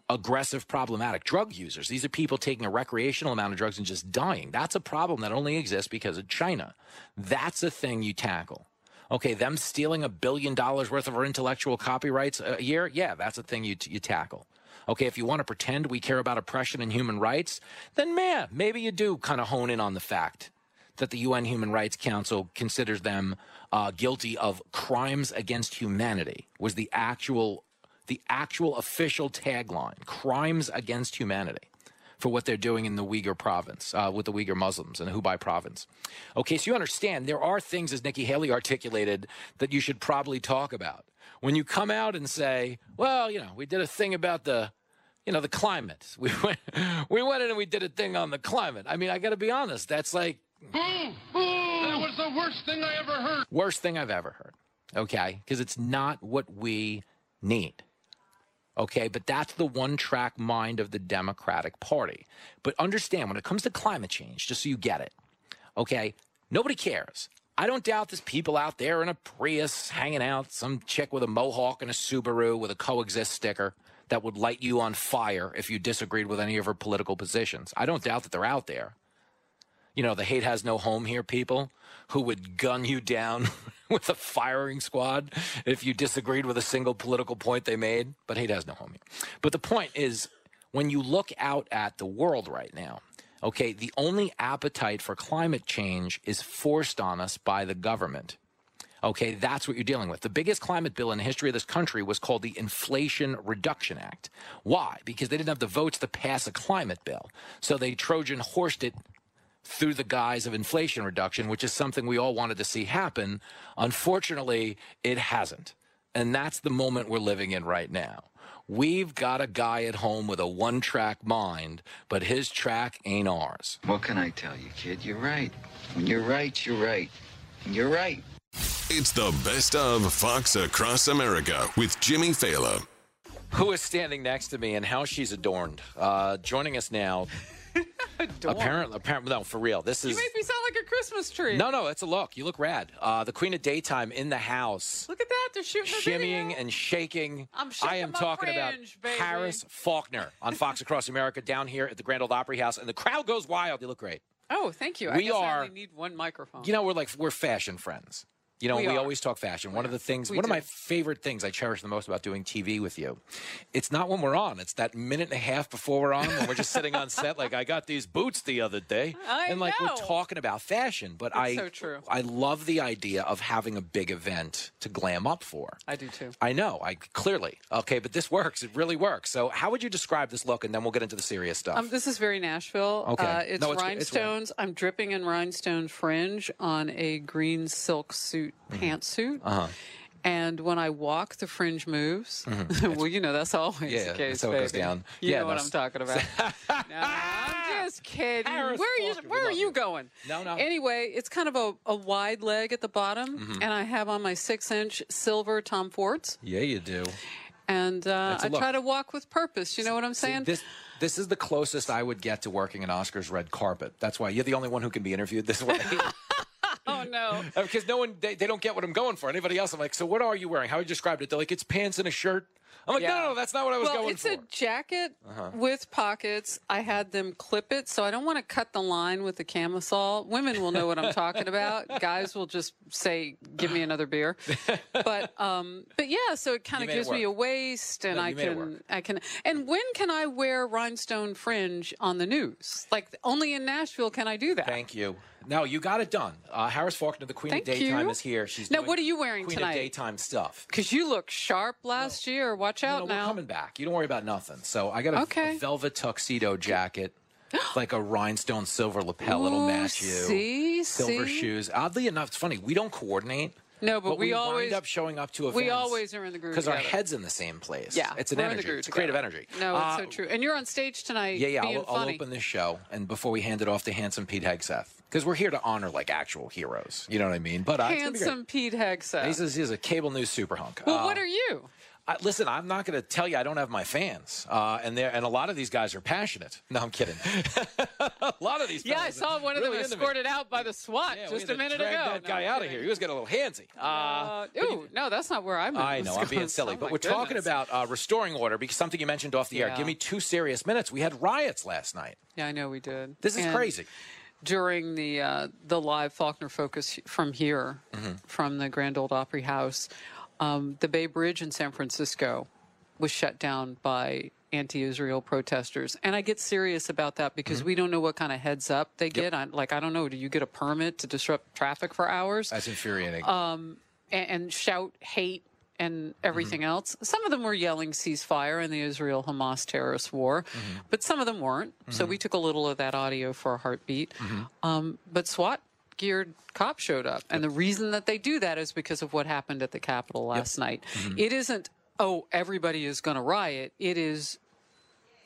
aggressive, problematic drug users. These are people taking a recreational amount of drugs and just dying. That's a problem that only exists because of China. That's a thing you tackle. Okay, them stealing a billion dollars worth of our intellectual copyrights a year, yeah, that's a thing you, you tackle. Okay, if you want to pretend we care about oppression and human rights, then man, maybe you do kind of hone in on the fact that the UN Human Rights Council considers them uh, guilty of crimes against humanity. Was the actual the actual official tagline: crimes against humanity for what they're doing in the Uyghur province uh, with the Uyghur Muslims in the Hubei province. Okay, so you understand there are things, as Nikki Haley articulated, that you should probably talk about. When you come out and say, well, you know, we did a thing about the, you know, the climate. We went, we went in and we did a thing on the climate. I mean, I got to be honest. That's like That was the worst thing I ever heard. worst thing I've ever heard. Okay, because it's not what we need. Okay, but that's the one track mind of the Democratic Party. But understand when it comes to climate change, just so you get it, okay, nobody cares. I don't doubt there's people out there in a Prius hanging out, some chick with a mohawk and a Subaru with a coexist sticker that would light you on fire if you disagreed with any of her political positions. I don't doubt that they're out there. You know, the hate has no home here people who would gun you down with a firing squad if you disagreed with a single political point they made. But hate has no home here. But the point is, when you look out at the world right now, okay, the only appetite for climate change is forced on us by the government. Okay, that's what you're dealing with. The biggest climate bill in the history of this country was called the Inflation Reduction Act. Why? Because they didn't have the votes to pass a climate bill. So they Trojan horsed it through the guise of inflation reduction, which is something we all wanted to see happen. Unfortunately, it hasn't. And that's the moment we're living in right now. We've got a guy at home with a one track mind, but his track ain't ours. What can I tell you, kid? You're right. When you're right, you're right. And you're right. It's the best of Fox Across America with Jimmy Failla. Who is standing next to me and how she's adorned? Uh, joining us now. Apparently, apparently, no, for real. This is. You make me sound like a Christmas tree. no, no. It's a look. You look rad. Uh, the Queen of Daytime in the house, Look at that. They're shooting shimmying and shaking. I'm I am talking about fringe, baby. Harris Faulkner on Fox Across America down here at the Grand Ole Opry House, and the crowd goes wild. You look great. Oh, thank you. We I guess are- only need one microphone. You know, we're like we're fashion friends. You know, We we, always talk fashion. One of the things, We one of my favorite things I cherish the most about doing TV with you, it's not when we're on. It's that minute and a half before we're on when we're just sitting on set. Like I got these boots the other day, I and like know. we're talking about fashion. But I, so true. I love the idea of having a big event to glam up for. I do too. I know, I clearly okay, but this works. It really works. So, how would you describe this look, and then we'll get into the serious stuff. Um, this is very Nashville. Okay. Uh, it's No, it's- it's rhinestones. I'm dripping in rhinestone fringe on a green silk suit pantsuit. Uh huh. And when I walk, the fringe moves. Mhm. well, you know that's always Yeah, the case. how it goes down. You Yeah, know what I'm talking about. no, I'm just kidding. Harris where are you? Where are you going? No, no. Anyway, it's kind of a, a wide leg at the bottom, Mhm. and I have on my six-inch silver Tom Fords, Yeah, you do. and uh, I look. try to walk with purpose. You know what I'm See, saying? this this is the closest I would get to working an Oscars red carpet. That's why you're the only one who can be interviewed this way. oh no. Because no one they, they don't get what I'm going for. Anybody else, I'm like, so what are you wearing? How you describe it? They're like, it's pants and a shirt. I'm like, no, no, no, that's not what I was well, going it's for. It's a jacket Uh-huh. with pockets. I had them clip it, so I don't want to cut the line with the camisole. Women will know what I'm talking about. Guys will just say, "Give me another beer." But um, but yeah, so it kind of gives me a waist, and No, I you made it can. I can. And when can I wear rhinestone fringe on the news? Like only in Nashville can I do that. Thank you. No, you got it done. Uh, Harris Faulkner, the Queen Thank of Daytime, you. is here. She's Now, what are you wearing Queen tonight? of Daytime stuff. Because you look sharp last year. Watch No, out no, we're now. coming back. You don't worry about nothing. So I got a, Okay. velvet tuxedo jacket, like a rhinestone silver lapel. It'll match you. see, silver see? shoes. Oddly enough, it's funny. We don't coordinate. No, but we we always- wind up showing up to events. We always are in the group because our heads in the same place. Yeah, it's an we're energy. It's a creative energy. No, it's Uh, so true. And you're on stage tonight. Yeah, yeah. I'll, I'll open this show, and before we hand it off to handsome Pete Hegseth, because we're here to honor like actual heroes. You know what I mean? But uh, it's gonna be great. Handsome Pete Hegseth. He's a, he's a cable news super hunk. well, Uh, what are you? I, listen, I'm not going to tell you I don't have my fans, uh, and they and a lot of these guys are passionate. No, I'm kidding. a lot of these. Guys yeah, I saw one of really them into me. escorted out by the SWAT Yeah, just a to minute drag ago. That No, guy out of here. He was getting a little handsy. Uh, Uh, ooh, no, that's not where I'm. At. I know I'm being silly, but we're talking about uh, restoring order because something you mentioned off the air. Give me two serious minutes. We had riots last night. Yeah, I know we did. This is And crazy. During the uh, the live Faulkner Focus from here, Mm-hmm. from the Grand Ole Opry House, um, the Bay Bridge in San Francisco was shut down by anti-Israel protesters, and I get serious about that because Mm-hmm. we don't know what kind of heads up they get. I, like I don't know, do you get a permit to disrupt traffic for hours? That's infuriating. um, and, and shout hate and everything Mm-hmm. else. Some of them were yelling ceasefire in the Israel Hamas terrorist war, Mm-hmm. but some of them weren't. So Mhm. we took a little of that audio for a heartbeat. Mm-hmm. Um, but SWAT geared cops showed up. And the reason that they do that is because of what happened at the Capitol last night. Mm-hmm. It isn't, oh, everybody is going to riot. It is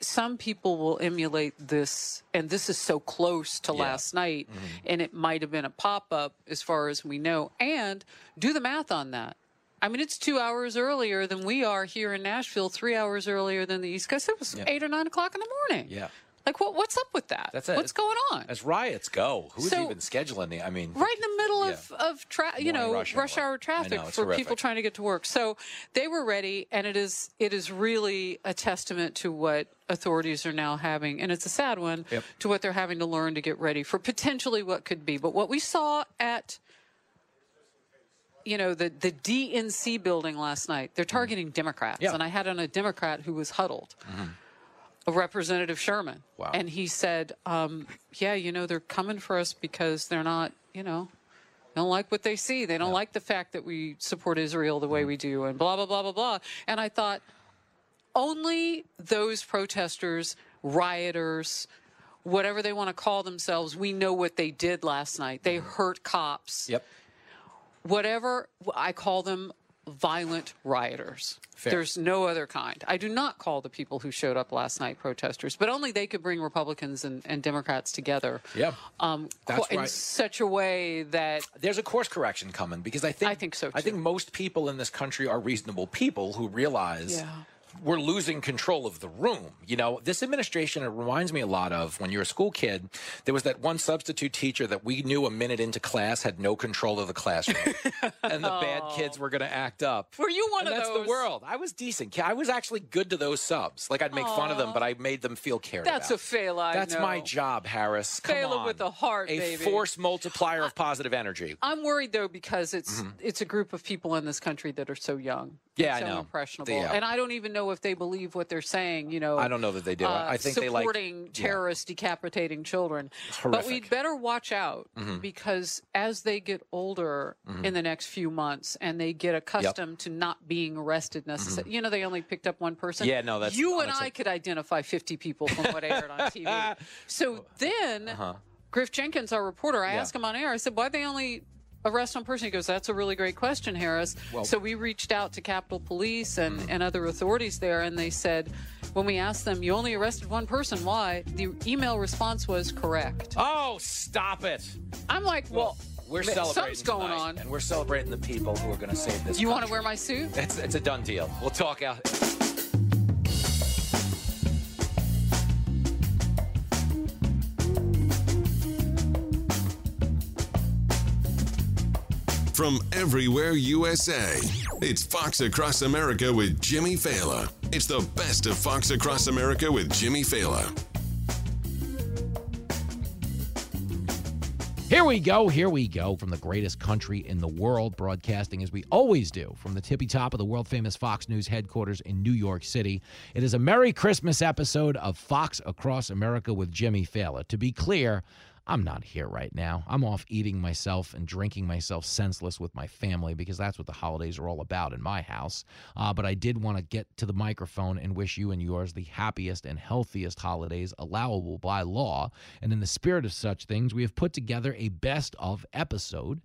some people will emulate this, and this is so close to Yeah. last night, Mm-hmm. and it might have been a pop up as far as we know. And do the math on that. I mean, it's two hours earlier than we are here in Nashville, three hours earlier than the East Coast. It was Yeah. eight or nine o'clock in the morning. Yeah. Like, what? what's up with that? That's it. What's going on? As riots go, who's So- even scheduling the? I mean, right in the middle of, of tra- you Morning know rush rush, hour. hour traffic know, for horrific. people trying to get to work. So they were ready, and it is it is really a testament to what authorities are now having, and it's a sad one Yep. to what they're having to learn to get ready for potentially what could be. But what we saw at you know the the DNC building last night, they're targeting Democrats, Mm-hmm. Yeah. and I had on a Democrat who was huddled. a Representative Sherman. Wow. And he said, um, yeah, you know, they're coming for us because they're not, you know, they don't like what they see. They don't like the fact that we support Israel the Mm-hmm. way we do and blah, blah, blah, blah, blah. And I thought, only those protesters, rioters, whatever they want to call themselves, we know what they did last night. They hurt cops. Yep. Whatever, I call them violent rioters. Fair. There's no other kind. I do not call the people who showed up last night protesters, but only they could bring Republicans and, and Democrats together. Yeah. Um, That's in right. such a way that there's a course correction coming because I think I think so. I think most people in this country are reasonable people who realize Yeah. We're losing control of the room. You know, this administration it reminds me a lot of when you're a school kid. There was that one substitute teacher that we knew a minute into class had no control of the classroom, and the bad kids were going to act up. Were you one and of that's those? That's the world. I was decent. I was actually good to those subs. Like I'd make fun of them, but I made them feel cared That's about. a fail, I That's know. my job, Harris. Come Fail on. with a heart, a baby. force multiplier of positive energy. I'm worried though because it's Mhm. it's a group of people in this country that are so young, Yeah, and I so know. impressionable, Yeah. and I don't even know if they believe what they're saying. You know, I don't know that they do. I- uh, I think they like- supporting yeah. terrorists decapitating children. But we'd better watch out Mhm. because as they get older Mhm. in the next few months and they get accustomed to not being arrested necessarily, you know, they only picked up one person. Mm-hmm. Yeah, no, that's you and I could identify 50 people from what aired on TV. So then. Uh-huh. Griff Jenkins, our reporter, I Yeah. asked him on air, I said, why they only arrest one person? He goes, that's a really great question, Harris. Well- so we reached out to Capitol Police and, Mm-hmm. and other authorities there, and they said, when we asked them, you only arrested one person, why? The email response was correct. Oh, stop it. I'm like, well, We're celebrating something's going on. and we're celebrating the people who are going to save this. You want to wear my suit? It's it's a done deal. We'll talk out. From everywhere USA, it's Fox Across America with Jimmy Failla. It's the best of Fox Across America with Jimmy Failla. Here we go. Here we go from the greatest country in the world, broadcasting as we always do from the tippy top of the world famous Fox News headquarters in New York City. It is a Merry Christmas episode of Fox Across America with Jimmy Failla. To be clear, I'm not here right now. I'm off eating myself and drinking myself senseless with my family because that's what the holidays are all about in my house. Uh, but I did want to get to the microphone and wish you and yours the happiest and healthiest holidays allowable by law. And in the spirit of such things, we have put together a best of episode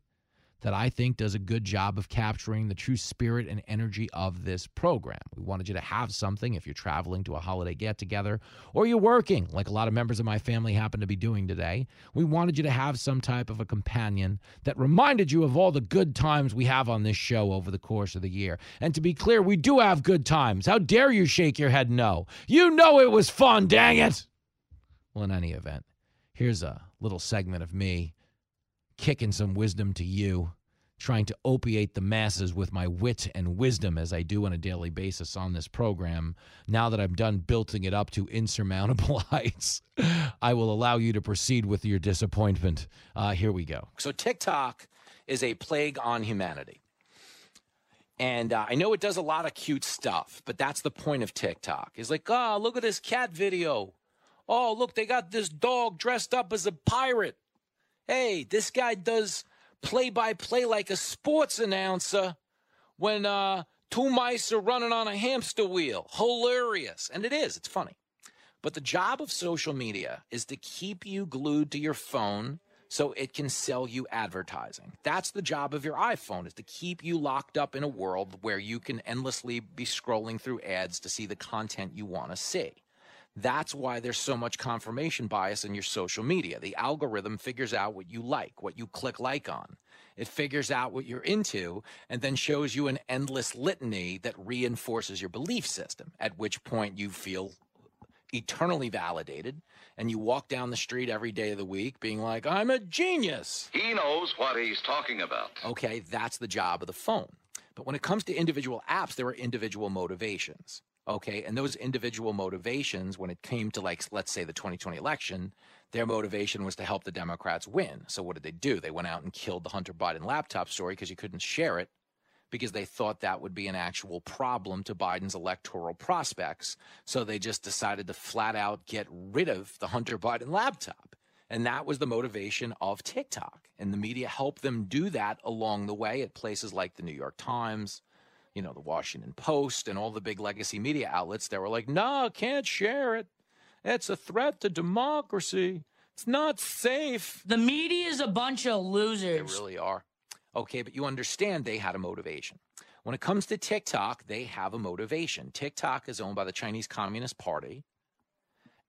that I think does a good job of capturing the true spirit and energy of this program. We wanted you to have something if you're traveling to a holiday get together or you're working, like a lot of members of my family happen to be doing today. We wanted you to have some type of a companion that reminded you of all the good times we have on this show over the course of the year. And to be clear, we do have good times. How dare you shake your head no? You know it was fun, dang it! Well, in any event, here's a little segment of me kicking some wisdom to you, trying to opiate the masses with my wit and wisdom as I do on a daily basis on this program. Now that I'm done building it up to insurmountable heights, I will allow you to proceed with your disappointment. Uh, here we go. So TikTok is a plague on humanity. And uh, I know it does a lot of cute stuff, but that's the point of TikTok. Is like, oh, look at this cat video. Oh, look, they got this dog dressed up as a pirate. Hey, this guy does play by play like a sports announcer when uh, two mice are running on a hamster wheel. Hilarious. And it is, it's funny. But the job of social media is to keep you glued to your phone so it can sell you advertising. That's the job of your iPhone is to keep you locked up in a world where you can endlessly be scrolling through ads to see the content you want to see. That's why there's so much confirmation bias in your social media. The algorithm figures out what you like, what you click like on. It figures out what you're into and then shows you an endless litany that reinforces your belief system, at which point you feel eternally validated and you walk down the street every day of the week being like, I'm a genius. He knows what he's talking about. Okay, that's the job of the phone. But when it comes to individual apps, there are individual motivations. Okay. And those individual motivations, when it came to, like, let's say the 2020 election, their motivation was to help the Democrats win. So what did they do? They went out and killed the Hunter Biden laptop story because you couldn't share it because they thought that would be an actual problem to Biden's electoral prospects. So they just decided to flat out get rid of the Hunter Biden laptop. And that was the motivation of TikTok. And the media helped them do that along the way at places like the New York Times, you know, the Washington Post, and all the big legacy media outlets that were like, no, can't share it. It's a threat to democracy. It's not safe. The media is a bunch of losers. They really are. Okay, but you understand they had a motivation. When it comes to TikTok, they have a motivation. TikTok is owned by the Chinese Communist Party.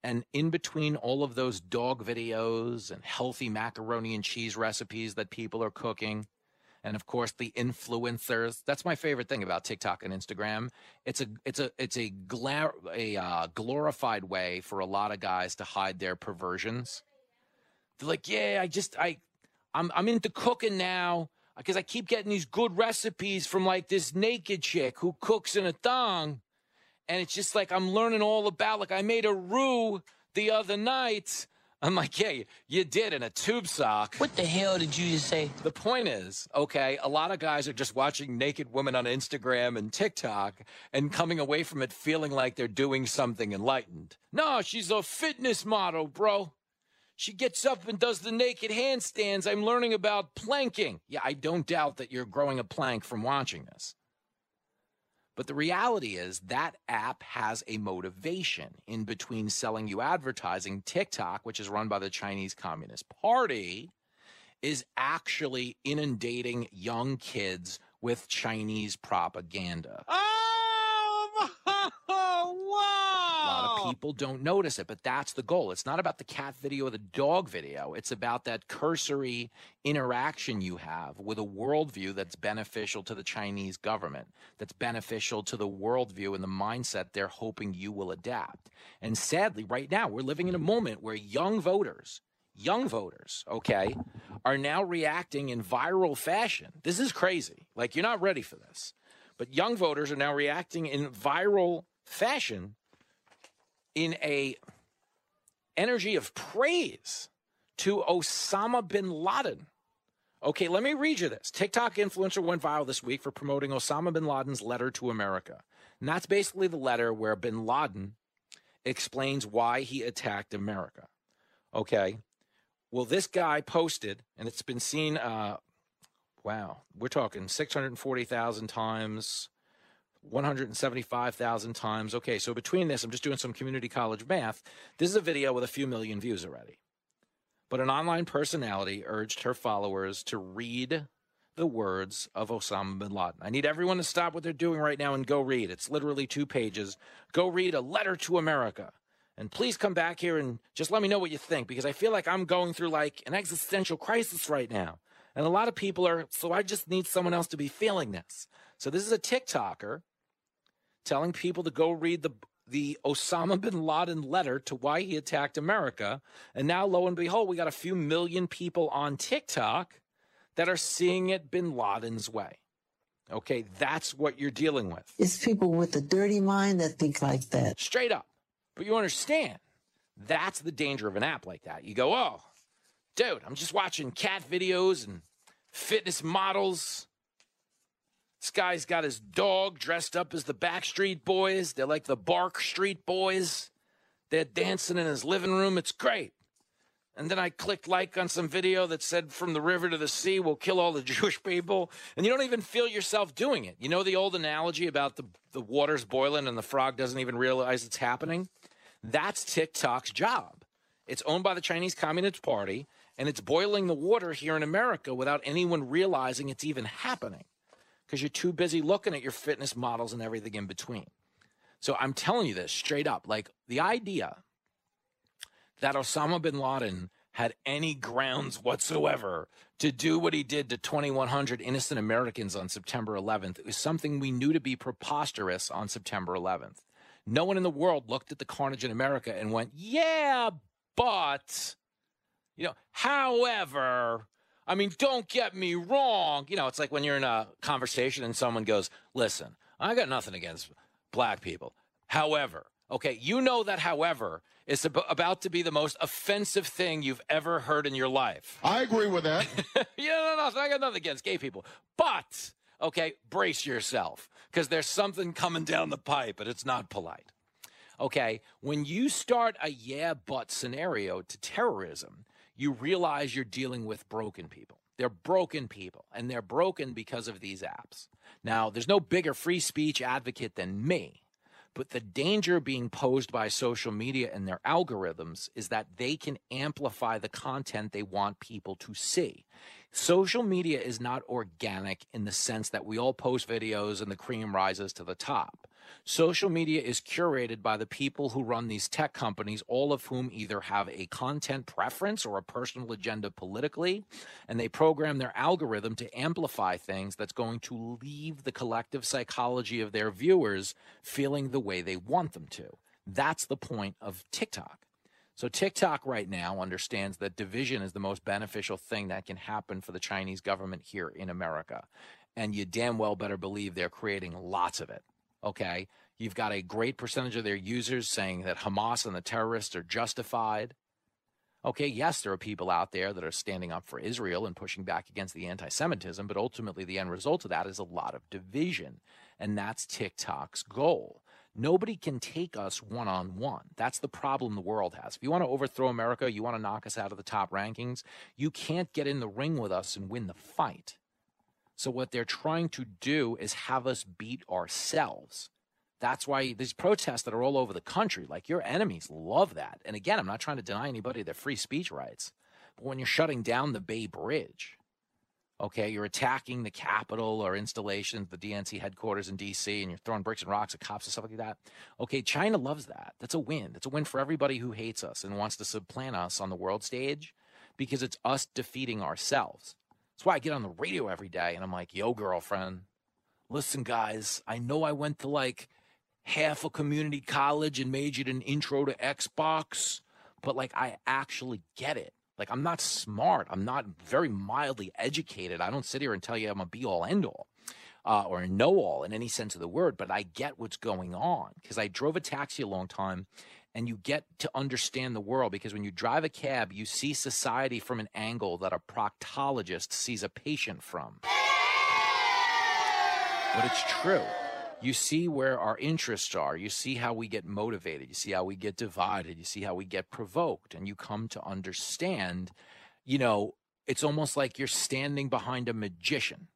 And in between all of those dog videos and healthy macaroni and cheese recipes that people are cooking, and of course the influencers. That's my favorite thing about TikTok and Instagram. It's a it's a it's a gla- a uh, glorified way for a lot of guys to hide their perversions. They're like, yeah, I just I I'm I'm into cooking now because I keep getting these good recipes from like this naked chick who cooks in a thong. And it's just like I'm learning all about like I made a roux the other night. I'm like, yeah, you did in a tube sock. What the hell did you just say? The point is, okay, a lot of guys are just watching naked women on Instagram and TikTok and coming away from it feeling like they're doing something enlightened. No, she's a fitness model, bro. She gets up and does the naked handstands. I'm learning about planking. Yeah, I don't doubt that you're growing a plank from watching this. But the reality is that app has a motivation in between selling you advertising. TikTok, which is run by the Chinese Communist Party, is actually inundating young kids with Chinese propaganda. Um, oh, of people don't notice it, but that's the goal. It's not about the cat video or the dog video. It's about that cursory interaction you have with a worldview that's beneficial to the Chinese government, that's beneficial to the worldview and the mindset they're hoping you will adapt. And sadly, right now, we're living in a moment where young voters, young voters, okay, are now reacting in viral fashion. This is crazy. Like, you're not ready for this. But young voters are now reacting in viral fashion in a energy of praise to Osama bin Laden. Okay, let me read you this. TikTok influencer went viral this week for promoting Osama bin Laden's letter to America. And that's basically the letter where bin Laden explains why he attacked America. Okay. Well, this guy posted, and it's been seen, uh, wow, we're talking 640,000 times, 175,000 times. Okay, so between this, I'm just doing some community college math. This is a video with a few million views already. But an online personality urged her followers to read the words of Osama bin Laden. I need everyone to stop what they're doing right now and go read. It's literally two pages. Go read a letter to America. And please come back here and just let me know what you think because I feel like I'm going through like an existential crisis right now. And a lot of people are, so I just need someone else to be feeling this. So this is a TikToker telling people to go read the the Osama bin Laden letter to why he attacked America. And now, lo and behold, we got a few million people on TikTok that are seeing it bin Laden's way. Okay, that's what you're dealing with. It's people with a dirty mind that think like that. Straight up. But you understand, that's the danger of an app like that. You go, oh, dude, I'm just watching cat videos and fitness models this guy's got his dog dressed up as the Backstreet Boys. They're like the Bark Street Boys. They're dancing in his living room. It's great. And then I clicked like on some video that said, From the river to the sea, we'll kill all the Jewish people. And you don't even feel yourself doing it. You know the old analogy about the, the water's boiling and the frog doesn't even realize it's happening? That's TikTok's job. It's owned by the Chinese Communist Party, and it's boiling the water here in America without anyone realizing it's even happening because you're too busy looking at your fitness models and everything in between. So I'm telling you this straight up like the idea that Osama bin Laden had any grounds whatsoever to do what he did to 2,100 innocent Americans on September 11th is something we knew to be preposterous on September 11th. No one in the world looked at the carnage in America and went, yeah, but, you know, however, I mean, don't get me wrong. You know, it's like when you're in a conversation and someone goes, listen, I got nothing against black people. However, okay, you know that, however, is ab- about to be the most offensive thing you've ever heard in your life. I agree with that. yeah, no, no, I got nothing against gay people. But, okay, brace yourself because there's something coming down the pipe and it's not polite. Okay, when you start a yeah, but scenario to terrorism, you realize you're dealing with broken people. They're broken people, and they're broken because of these apps. Now, there's no bigger free speech advocate than me, but the danger being posed by social media and their algorithms is that they can amplify the content they want people to see. Social media is not organic in the sense that we all post videos and the cream rises to the top. Social media is curated by the people who run these tech companies, all of whom either have a content preference or a personal agenda politically, and they program their algorithm to amplify things that's going to leave the collective psychology of their viewers feeling the way they want them to. That's the point of TikTok. So TikTok right now understands that division is the most beneficial thing that can happen for the Chinese government here in America. And you damn well better believe they're creating lots of it. Okay. You've got a great percentage of their users saying that Hamas and the terrorists are justified. Okay, yes, there are people out there that are standing up for Israel and pushing back against the anti Semitism, but ultimately the end result of that is a lot of division. And that's TikTok's goal. Nobody can take us one on one. That's the problem the world has. If you want to overthrow America, you want to knock us out of the top rankings, you can't get in the ring with us and win the fight. So what they're trying to do is have us beat ourselves. That's why these protests that are all over the country, like your enemies love that. And again, I'm not trying to deny anybody their free speech rights, but when you're shutting down the Bay Bridge, okay, you're attacking the Capitol or installations, the DNC headquarters in DC, and you're throwing bricks and rocks at cops and stuff like that. Okay, China loves that. That's a win. That's a win for everybody who hates us and wants to supplant us on the world stage because it's us defeating ourselves. That's why I get on the radio every day and I'm like, yo, girlfriend, listen, guys, I know I went to like half a community college and majored in intro to Xbox, but like I actually get it. Like I'm not smart. I'm not very mildly educated. I don't sit here and tell you I'm a be all end all. Uh, or know all in any sense of the word, but I get what's going on because I drove a taxi a long time and you get to understand the world because when you drive a cab, you see society from an angle that a proctologist sees a patient from. But it's true. You see where our interests are. You see how we get motivated. You see how we get divided. You see how we get provoked. And you come to understand, you know, it's almost like you're standing behind a magician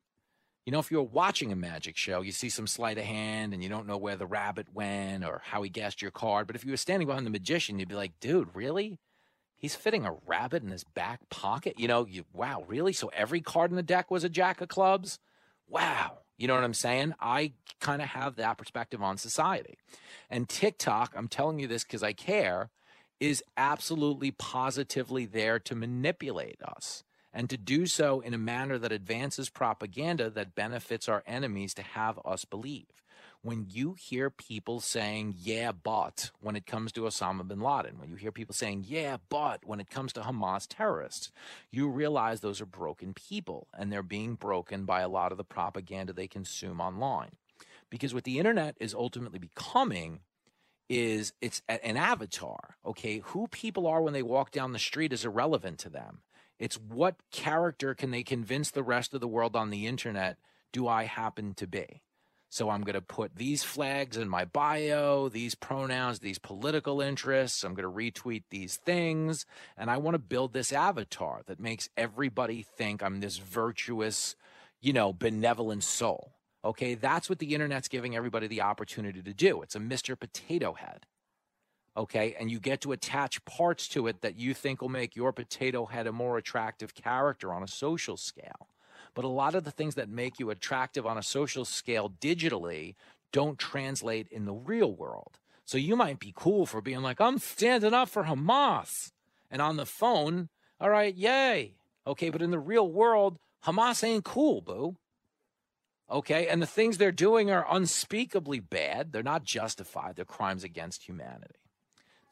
you know, if you're watching a magic show, you see some sleight of hand and you don't know where the rabbit went or how he guessed your card. But if you were standing behind the magician, you'd be like, dude, really? He's fitting a rabbit in his back pocket. You know, you wow, really? So every card in the deck was a jack of clubs? Wow. You know what I'm saying? I kind of have that perspective on society. And TikTok, I'm telling you this because I care, is absolutely positively there to manipulate us and to do so in a manner that advances propaganda that benefits our enemies to have us believe. When you hear people saying, yeah, but when it comes to Osama bin Laden, when you hear people saying, yeah, but when it comes to Hamas terrorists, you realize those are broken people and they're being broken by a lot of the propaganda they consume online. Because what the internet is ultimately becoming is it's an avatar. Okay. Who people are when they walk down the street is irrelevant to them. It's what character can they convince the rest of the world on the internet do I happen to be? So I'm going to put these flags in my bio, these pronouns, these political interests. I'm going to retweet these things. And I want to build this avatar that makes everybody think I'm this virtuous, you know, benevolent soul. Okay. That's what the internet's giving everybody the opportunity to do. It's a Mr. Potato Head. Okay. And you get to attach parts to it that you think will make your potato head a more attractive character on a social scale. But a lot of the things that make you attractive on a social scale digitally don't translate in the real world. So you might be cool for being like, I'm standing up for Hamas. And on the phone, all right, yay. Okay, but in the real world, Hamas ain't cool, boo. Okay, and the things they're doing are unspeakably bad. They're not justified, they're crimes against humanity.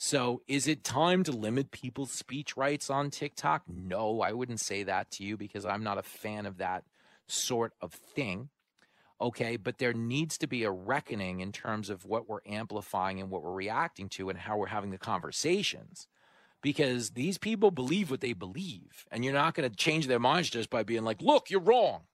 So, is it time to limit people's speech rights on TikTok? No, I wouldn't say that to you because I'm not a fan of that sort of thing. Okay, but there needs to be a reckoning in terms of what we're amplifying and what we're reacting to and how we're having the conversations. Because these people believe what they believe, and you're not going to change their minds just by being like, look, you're wrong.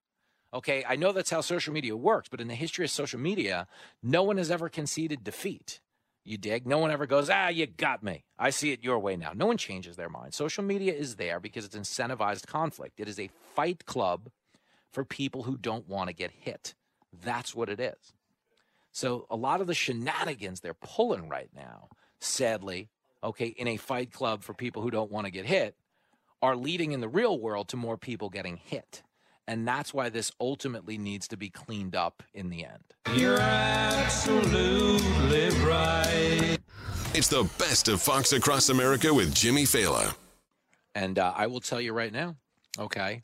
Okay, I know that's how social media works, but in the history of social media, no one has ever conceded defeat. You dig? No one ever goes, ah, you got me. I see it your way now. No one changes their mind. Social media is there because it's incentivized conflict. It is a fight club for people who don't want to get hit. That's what it is. So a lot of the shenanigans they're pulling right now, sadly, okay, in a fight club for people who don't want to get hit, are leading in the real world to more people getting hit. And that's why this ultimately needs to be cleaned up in the end. You're absolutely right. It's the best of Fox Across America with Jimmy Failla. And uh, I will tell you right now, okay,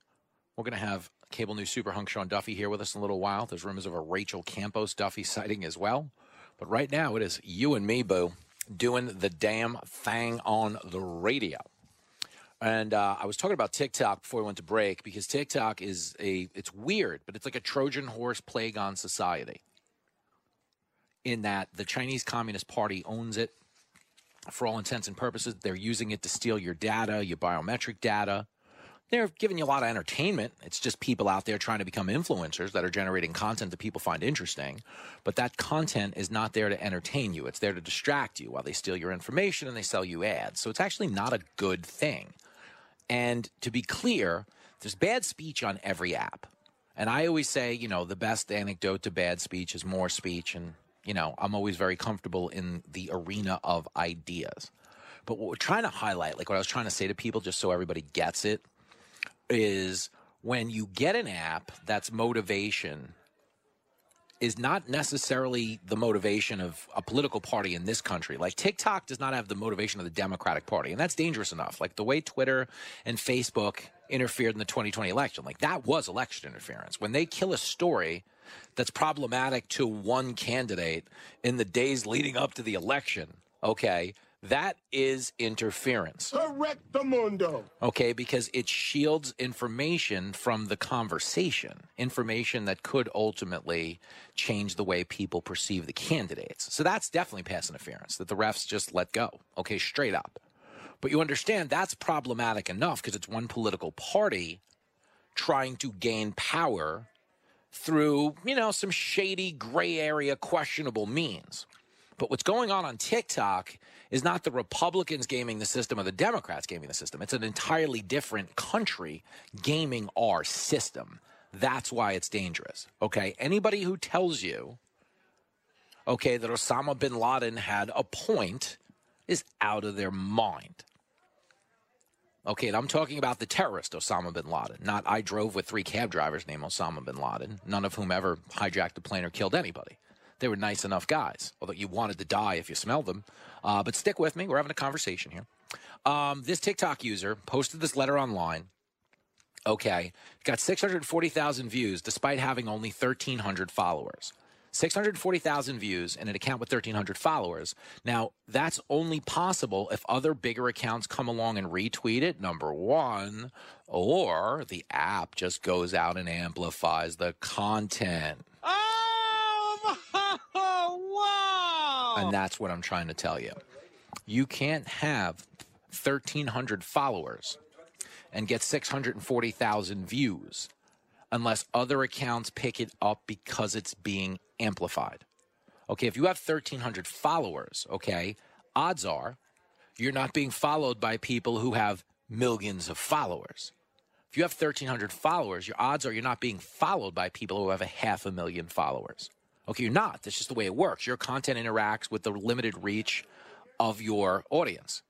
we're going to have cable news super hunk Sean Duffy here with us in a little while. There's rumors of a Rachel Campos Duffy sighting as well. But right now, it is you and me, Boo, doing the damn thing on the radio. And uh, I was talking about TikTok before we went to break because TikTok is a, it's weird, but it's like a Trojan horse plague on society. In that the Chinese Communist Party owns it for all intents and purposes. They're using it to steal your data, your biometric data. They're giving you a lot of entertainment. It's just people out there trying to become influencers that are generating content that people find interesting. But that content is not there to entertain you, it's there to distract you while they steal your information and they sell you ads. So it's actually not a good thing. And to be clear, there's bad speech on every app. And I always say, you know, the best anecdote to bad speech is more speech. And, you know, I'm always very comfortable in the arena of ideas. But what we're trying to highlight, like what I was trying to say to people, just so everybody gets it, is when you get an app that's motivation is not necessarily the motivation of a political party in this country. Like TikTok does not have the motivation of the Democratic Party, and that's dangerous enough. Like the way Twitter and Facebook interfered in the 2020 election, like that was election interference. When they kill a story that's problematic to one candidate in the days leading up to the election, okay, that is interference. Correct the mundo. Okay, because it shields information from the conversation, information that could ultimately change the way people perceive the candidates. So that's definitely pass interference that the refs just let go. Okay, straight up. But you understand that's problematic enough because it's one political party trying to gain power through, you know, some shady gray area questionable means. But what's going on on TikTok is not the Republicans gaming the system or the Democrats gaming the system. It's an entirely different country gaming our system. That's why it's dangerous. Okay. Anybody who tells you, okay, that Osama bin Laden had a point is out of their mind. Okay, and I'm talking about the terrorist Osama bin Laden. Not I drove with three cab drivers named Osama bin Laden, none of whom ever hijacked a plane or killed anybody. They were nice enough guys, although you wanted to die if you smelled them. Uh, but stick with me. We're having a conversation here. Um, this TikTok user posted this letter online. Okay, got 640,000 views despite having only 1,300 followers. 640,000 views and an account with 1,300 followers. Now, that's only possible if other bigger accounts come along and retweet it, number one, or the app just goes out and amplifies the content. Oh, And that's what I'm trying to tell you. You can't have 1,300 followers and get 640,000 views unless other accounts pick it up because it's being amplified. Okay, if you have 1,300 followers, okay, odds are you're not being followed by people who have millions of followers. If you have 1,300 followers, your odds are you're not being followed by people who have a half a million followers. Okay, you're not. That's just the way it works. Your content interacts with the limited reach of your audience.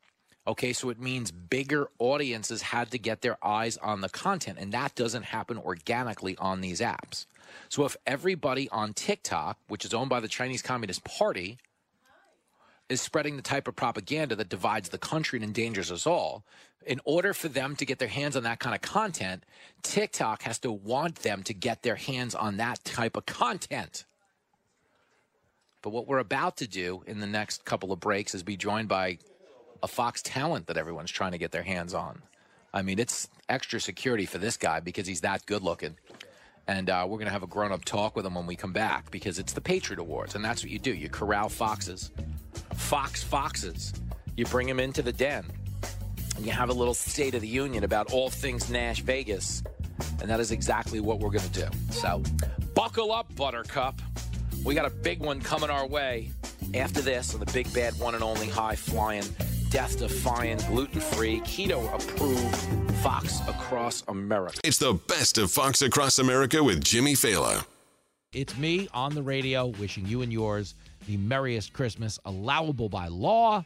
Okay, so it means bigger audiences had to get their eyes on the content, and that doesn't happen organically on these apps. So if everybody on TikTok, which is owned by the Chinese Communist Party, is spreading the type of propaganda that divides the country and endangers us all, in order for them to get their hands on that kind of content, TikTok has to want them to get their hands on that type of content. But what we're about to do in the next couple of breaks is be joined by a Fox talent that everyone's trying to get their hands on. I mean, it's extra security for this guy because he's that good looking. And uh, we're going to have a grown up talk with him when we come back because it's the Patriot Awards. And that's what you do you corral foxes, fox foxes. You bring them into the den and you have a little State of the Union about all things Nash Vegas. And that is exactly what we're going to do. So buckle up, Buttercup. We got a big one coming our way after this on the big bad one and only high flying, death defying, gluten free, keto approved Fox across America. It's the best of Fox Across America with Jimmy Failla. It's me on the radio wishing you and yours the merriest Christmas, allowable by law,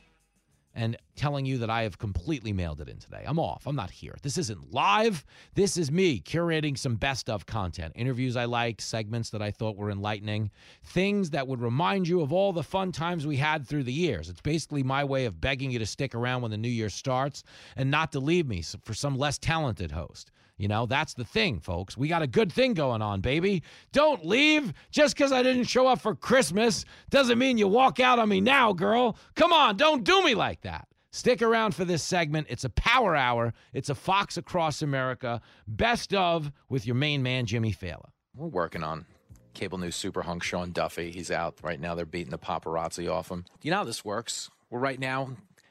and telling you that I have completely mailed it in today. I'm off. I'm not here. This isn't live. This is me curating some best of content, interviews I liked, segments that I thought were enlightening, things that would remind you of all the fun times we had through the years. It's basically my way of begging you to stick around when the new year starts and not to leave me for some less talented host. You know, that's the thing, folks. We got a good thing going on, baby. Don't leave. Just because I didn't show up for Christmas doesn't mean you walk out on me now, girl. Come on, don't do me like that. Stick around for this segment. It's a power hour. It's a Fox Across America best of with your main man, Jimmy Failla. We're working on cable news super hunk Sean Duffy. He's out right now. They're beating the paparazzi off him. You know how this works? We're right now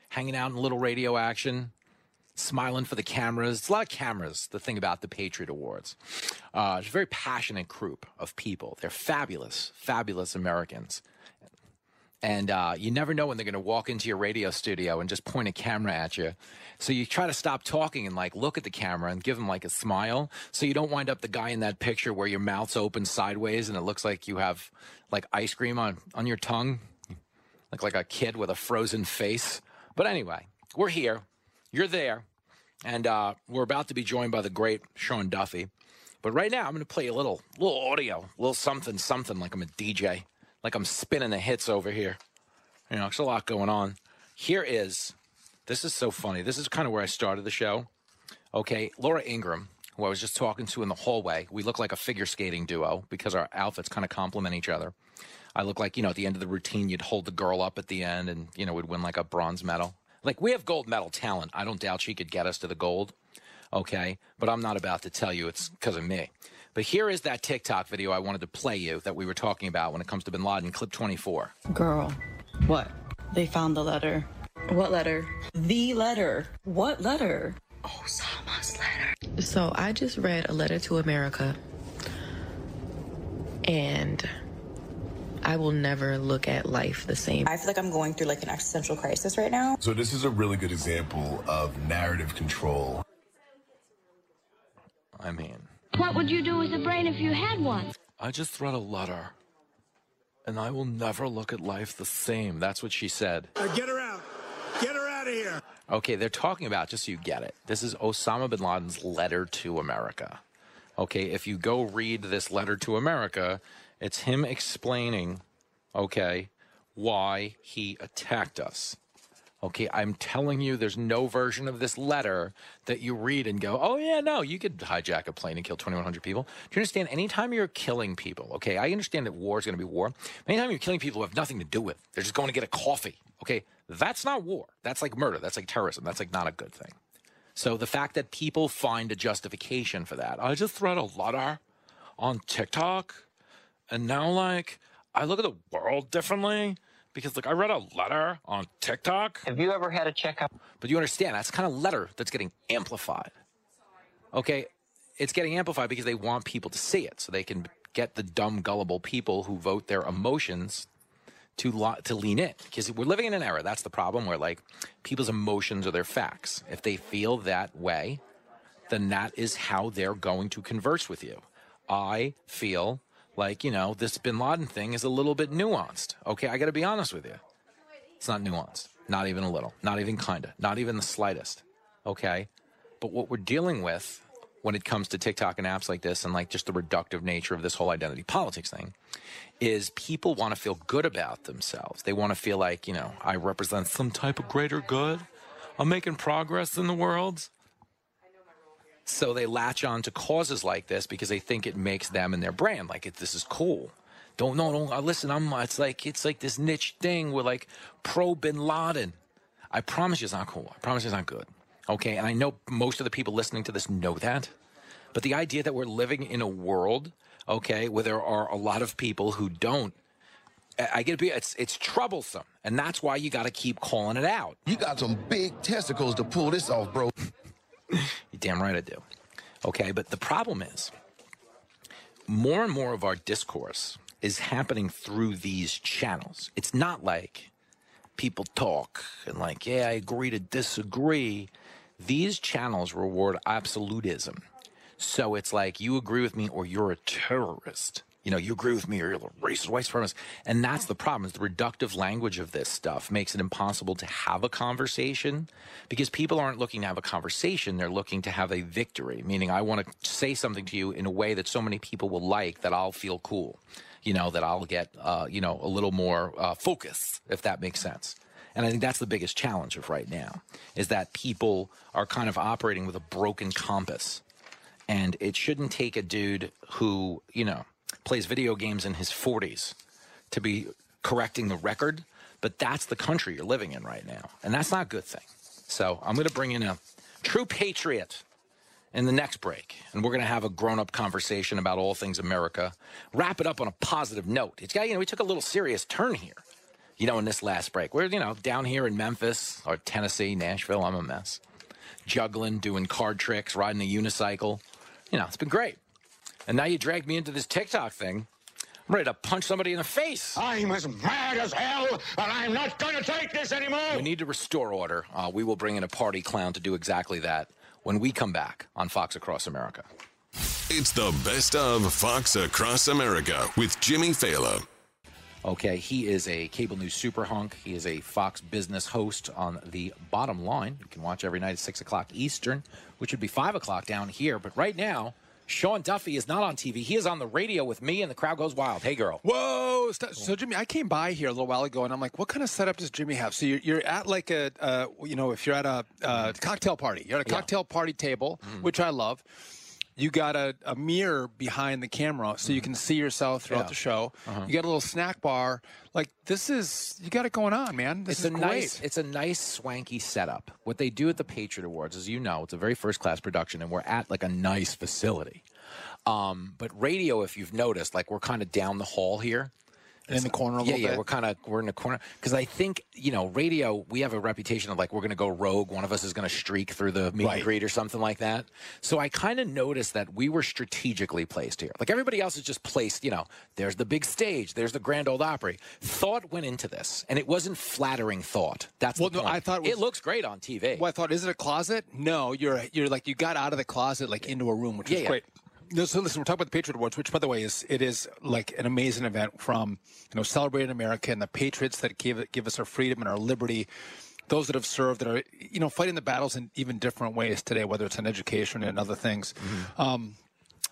hanging out in little radio action, smiling for the cameras. It's a lot of cameras, the thing about the Patriot Awards. Uh, it's a very passionate group of people. They're fabulous, fabulous Americans. And uh, you never know when they're going to walk into your radio studio and just point a camera at you. So you try to stop talking and like look at the camera and give them like a smile. So you don't wind up the guy in that picture where your mouth's open sideways and it looks like you have like ice cream on, on your tongue, like like a kid with a frozen face. But anyway, we're here. You're there. And uh, we're about to be joined by the great Sean Duffy. But right now, I'm going to play a little, little audio, a little something, something like I'm a DJ, like I'm spinning the hits over here. You know, there's a lot going on. Here is, this is so funny. This is kind of where I started the show. Okay, Laura Ingraham, who I was just talking to in the hallway. We look like a figure skating duo because our outfits kind of complement each other. I look like, you know, at the end of the routine, you'd hold the girl up at the end and, you know, we'd win like a bronze medal. Like, we have gold medal talent. I don't doubt she could get us to the gold. Okay. But I'm not about to tell you it's because of me. But here is that TikTok video I wanted to play you that we were talking about when it comes to bin Laden, clip 24. Girl. What? They found the letter. What letter? The letter. What letter? Osama's letter. So I just read a letter to America. And I will never look at life the same. I feel like I'm going through like an existential crisis right now. So this is a really good example of narrative control. I mean, What would you do with a brain if you had one? I just read a letter and I will never look at life the same. That's what she said. Uh, get her out. Get her out out of here. Okay, they're talking about, just so you get it, this is Osama bin Laden's letter to America. Okay, if you go read this letter to America, it's him explaining, okay, why he attacked us. Okay, I'm telling you, there's no version of this letter that you read and go, oh, yeah, no, you could hijack a plane and kill 2,100 people. Do you understand? Anytime you're killing people, okay, I understand that war is going to be war. Anytime you're killing people who have nothing to do with, they're just going to get a coffee, okay, that's not war. That's like murder. That's like terrorism. That's like not a good thing. So the fact that people find a justification for that, I just read a letter on TikTok, and now like I look at the world differently because like I read a letter on TikTok. Have you ever had a checkup? But you understand that's kind of letter that's getting amplified. Okay, it's getting amplified because they want people to see it, so they can get the dumb, gullible people who vote their emotions to lo- to lean in. Because we're living in an era. That's the problem where like people's emotions are their facts. If they feel that way, then that is how they're going to converse with you. I feel like you know this Bin Laden thing is a little bit nuanced. Okay, I got to be honest with you. It's not nuanced. Not even a little. Not even kinda. Not even the slightest. Okay, but what we're dealing with when it comes to TikTok and apps like this and like just the reductive nature of this whole identity politics thing is people want to feel good about themselves. They want to feel like, you know, I represent some type of greater good. I'm making progress in the world. So they latch on to causes like this because they think it makes them and their brand like it, this is cool. Don't no don't uh, listen. I'm it's like it's like this niche thing with like pro Bin Laden. I promise you it's not cool. I promise you it's not good. Okay, and I know most of the people listening to this know that. But the idea that we're living in a world, okay, where there are a lot of people who don't I- get it. it's it's troublesome. And that's why you gotta keep calling it out. You got some big testicles to pull this off, bro. You damn right I do. Okay, but the problem is more and more of our discourse is happening through these channels. It's not like people talk and like, yeah, I agree to disagree. These channels reward absolutism. So it's like you agree with me or you're a terrorist. You know, you agree with me or you're a racist, white supremacist. And that's the problem is the reductive language of this stuff makes it impossible to have a conversation because people aren't looking to have a conversation. They're looking to have a victory, meaning I want to say something to you in a way that so many people will like that I'll feel cool. You know, that I'll get, uh, you know, a little more uh, focus, if that makes sense. And I think that's the biggest challenge of right now is that people are kind of operating with a broken compass. And it shouldn't take a dude who, you know, plays video games in his 40s to be correcting the record. But that's the country you're living in right now. And that's not a good thing. So I'm going to bring in a true patriot in the next break. And we're going to have a grown up conversation about all things America. Wrap it up on a positive note. It's got, you know, we took a little serious turn here, you know, in this last break. We're, you know, down here in Memphis or Tennessee, Nashville. I'm a mess. Juggling, doing card tricks, riding a unicycle. You know, it's been great. And now you drag me into this TikTok thing. I'm ready to punch somebody in the face. I'm as mad as hell, and I'm not going to take this anymore. We need to restore order. Uh, we will bring in a party clown to do exactly that when we come back on Fox Across America. It's the best of Fox Across America with Jimmy Failla. Okay, he is a cable news super hunk. He is a Fox business host on the bottom line. You can watch every night at 6 o'clock Eastern, which would be 5 o'clock down here. But right now, Sean Duffy is not on TV. He is on the radio with me, and the crowd goes wild. Hey, girl. Whoa! So Jimmy, I came by here a little while ago, and I'm like, "What kind of setup does Jimmy have?" So you're, you're at like a, uh, you know, if you're at a uh, cocktail party, you're at a Yeah. cocktail party table, which I love. You got a, a mirror behind the camera, so you can see yourself throughout Yeah. the show. Uh-huh. You got a little snack bar. Like this is, you got it going on, man. This it's is a great. nice it's a nice swanky setup. What they do at the Patriot Awards, as you know, it's a very first class production, and we're at like a nice facility. Um, but radio, if you've noticed, like we're kind of down the hall here. In the corner a yeah, little yeah, bit? we're kind of we're in the corner because I think you know radio. We have a reputation of like we're going to go rogue. One of us is going to streak through the meet Right. and greet or something like that. So I kind of noticed that we were strategically placed here. Like everybody else is just placed. You know, there's the big stage, there's the Grand Ole Opry. Thought went into this, and it wasn't flattering thought. That's Well, no, point. I thought it was- it looks great on TV. Well, I thought, is it a closet? No, you're you're like you got out of the closet like into a room, which Yeah, is yeah. great. No, so listen, we're talking about the Patriot Awards, which, by the way, is it is like an amazing event from you know celebrating America and the patriots that give give us our freedom and our liberty. those that have served that are you know fighting the battles in even different ways today, whether it's in education and other things. Um,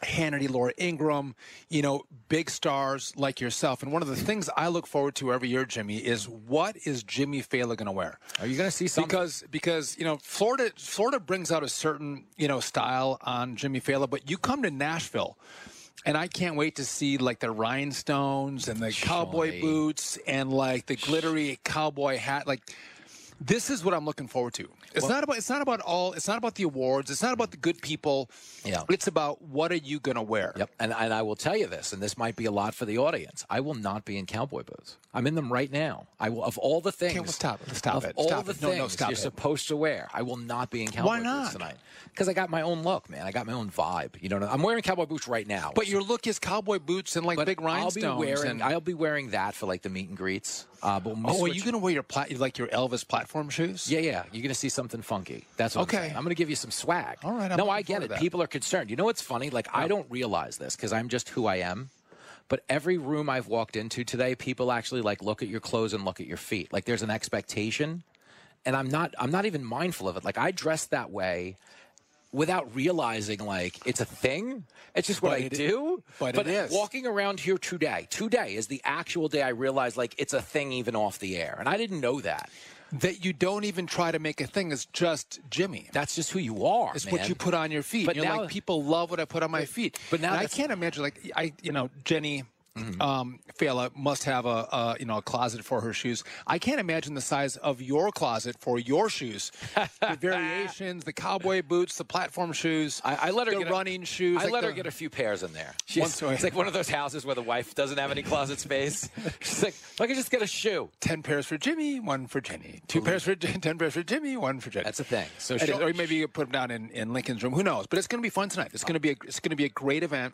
Hannity, Laura Ingraham, you know, big stars like yourself. And one of the things I look forward to every year, Jimmy, is what is Jimmy Failla going to wear? Are you going to see something? Because because you know Florida Florida brings out a certain you know style on Jimmy Failla, but you come to Nashville. And I can't wait to see like the rhinestones and the cowboy boots and like the glittery cowboy hat. Like this is what I'm looking forward to. It's Well- not about it's not about all it's not about the awards. It's not about the good people. Yeah. It's about what are you going to wear? Yep. And, and I will tell you this, and this might be a lot for the audience. I will not be in cowboy boots. I'm in them right now. I will, of all the things. well, stop it. Stop of it. all Stop the it. No, no, things stop you're it. supposed to wear, I will not be in cowboy Why boots not? tonight. Because I got my own look, man. I got my own vibe. You know, I'm wearing cowboy boots right now. But your look is cowboy boots and like big I'll be wearing. and, I'll be wearing that for like the meet and greets. Uh, but we'll oh, are you going to wear your plat- like your Elvis platform shoes? Yeah, yeah. You're going to see something funky. That's what Okay. I'm. I'm going to give you some swag. All right, no, I get it. People are concerned. You know what's funny? Like, I don't realize this because I'm just who I am. But every room I've walked into today, people actually like look at your clothes and look at your feet. Like, there's an expectation, and I'm not. I'm not even mindful of it. Like, I dress that way without realizing like it's a thing. It's just what But I it- do. but it is. walking around here today. Today is the actual day I realized like it's a thing even off the air, and I didn't know that. That you don't even try to make a thing. It's just Jimmy. That's just who you are. It's man. what you put on your feet. But You're now- like people love what I put on my feet. but now I can't imagine like I you know Jenny. Mm-hmm. Um, Failla must have a, a you know a closet for her shoes. I can't imagine the size of your closet for your shoes. the variations, the cowboy boots, the platform shoes. I, I let her the get a- running shoes. I like let her get a few pairs in there. She's, it's like one of those houses where the wife doesn't have any closet space. She's like, I can just get a shoe. ten pairs for Jimmy, one for Jenny. Two pairs for ten pairs for Jimmy, one for Jenny. That's a thing. So is. she'll- or maybe you put them down in, in Lincoln's room. Who knows? But it's going to be fun tonight. It's going to be a, it's going to be a great event.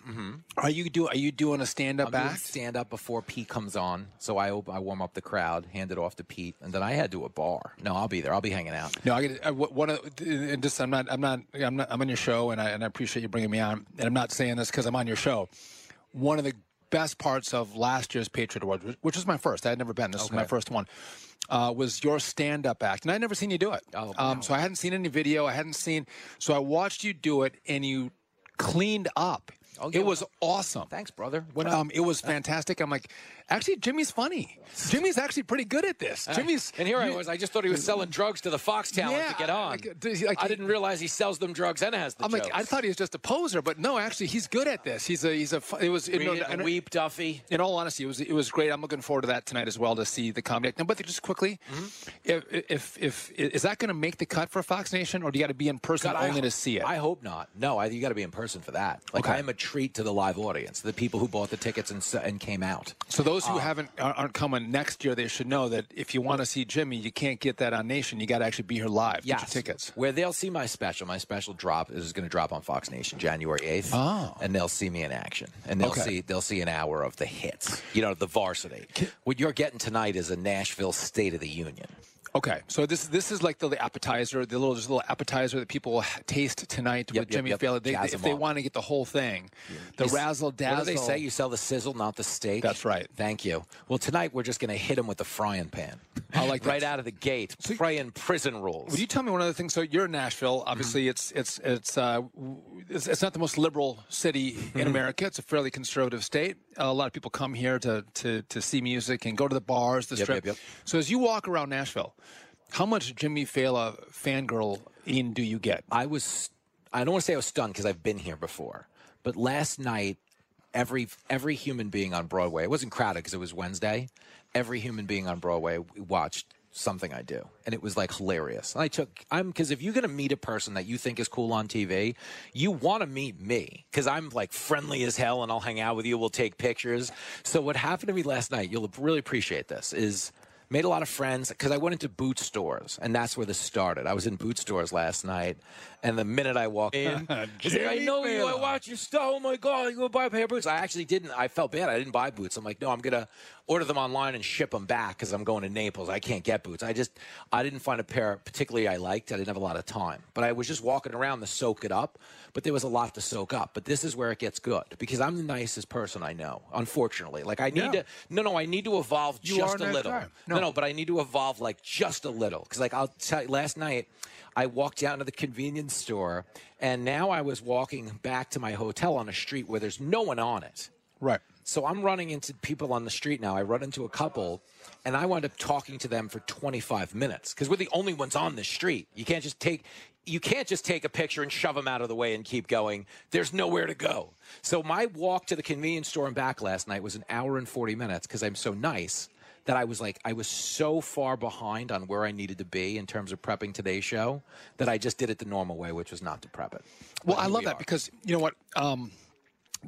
Are you do Are you doing a stand up I'm doing act? stand up before Pete comes on. So I op- I warm up the crowd, hand it off to Pete, and then I head to a bar. No, I'll be there. I'll be hanging out. No, I get I, one of and just I'm not I'm not I'm not I'm on your show and I and I appreciate you bringing me on. And I'm not saying this because I'm on your show. One of the best parts of last year's Patriot Awards, which- was my first, I had never been. This was my first one. Uh, was your stand-up act, and I'd never seen you do it. Oh, um, so I hadn't seen any video. I hadn't seen. So I watched you do it, and you cleaned up. It was awesome. Thanks, brother. When, um, it was fantastic. I'm like, actually, Jimmy's funny. Jimmy's actually pretty good at this. Jimmy's and here I was. I just thought he was selling drugs to the Fox talent Yeah, to get on. like, like, I didn't realize he sells them drugs and has the I'm like. I thought he was just a poser, but no, actually, he's good at this. He's a, he's a. It was, you know, it and weep, Duffy. in all honesty, it was, it was great. I'm looking forward to that tonight as well to see the comedy. Now, but just quickly, Mm-hmm. if, if, if, is that going to make the cut for Fox Nation, or do you got to be in person God, only ho- to see it? I hope not. No, I, you got to be in person for that. Like Okay. I am a treat to the live audience, the people who bought the tickets and and came out. so those Uh, who haven't aren't coming next year, they should know that if you want to see Jimmy, you can't get that on Nation. You got to actually be here live. Get your tickets. Where they'll see my special. My special drop is going to drop on Fox Nation January eighth. Oh. and they'll see me in action, and they'll Okay. see they'll see an hour of the hits. You know, the varsity. What you're getting tonight is a Nashville State of the Union. Okay, so this this is like the, the appetizer, the little little appetizer that people will taste tonight Yep, with yep, Jimmy yep. Failla. They, if they want to get the whole thing, the razzle dazzle. What do they say? You sell the sizzle, not the steak. That's right. Thank you. Well, tonight we're just going to hit them with the frying pan. I like that. right out of the gate, praying prison rules. Would you tell me one other thing? So you're in Nashville. Obviously, it's it's it's, uh, it's it's not the most liberal city in America. It's a fairly conservative state. a lot of people come here to to to see music and go to the bars, the Yep, strip. yep, yep. So as you walk around Nashville, how much Jimmy Failla fangirl in do you get? I was I don't want to say I was stunned because I've been here before, but last night every every human being on Broadway, it wasn't crowded because it was Wednesday. Every human being on Broadway watched something I do, and it was like hilarious. I took I'm because if you're gonna meet a person that you think is cool on TV, you want to meet me because I'm like friendly as hell, and I'll hang out with you. We'll take pictures. So what happened to me last night, you'll really appreciate this. Is made a lot of friends because I went into boot stores, and that's where this started. I was in boot stores last night, and the minute I walked in, ah, like, I Jimmy know you. I watch your stuff. Oh my god, you go buy a pair of boots. I actually didn't. I felt bad. I didn't buy boots. I'm like, no, I'm gonna order them online and ship them back because I'm going to Naples. I can't get boots. I just, I didn't find a pair particularly I liked. I didn't have a lot of time, but I was just walking around to soak it up. But there was a lot to soak up. But this is where it gets good because I'm the nicest person I know. Unfortunately, like I need Yeah. to. No, no, I need to evolve You just a little. No, No, no, but I need to evolve like just a little. Because, like, I'll tell you, last night I walked down to the convenience store, and now I was walking back to my hotel on a street where there's no one on it. Right. So I'm running into people on the street now. I run into a couple, and I wound up talking to them for 25 minutes because we're the only ones on the street. You can't just take you can't just take a picture and shove them out of the way and keep going. There's nowhere to go. So my walk to the convenience store and back last night was an hour and 40 minutes because I'm so nice that I was like I was so far behind on where I needed to be in terms of prepping today's show that I just did it the normal way, which was not to prep it. Well, I love we that because you know what? Um,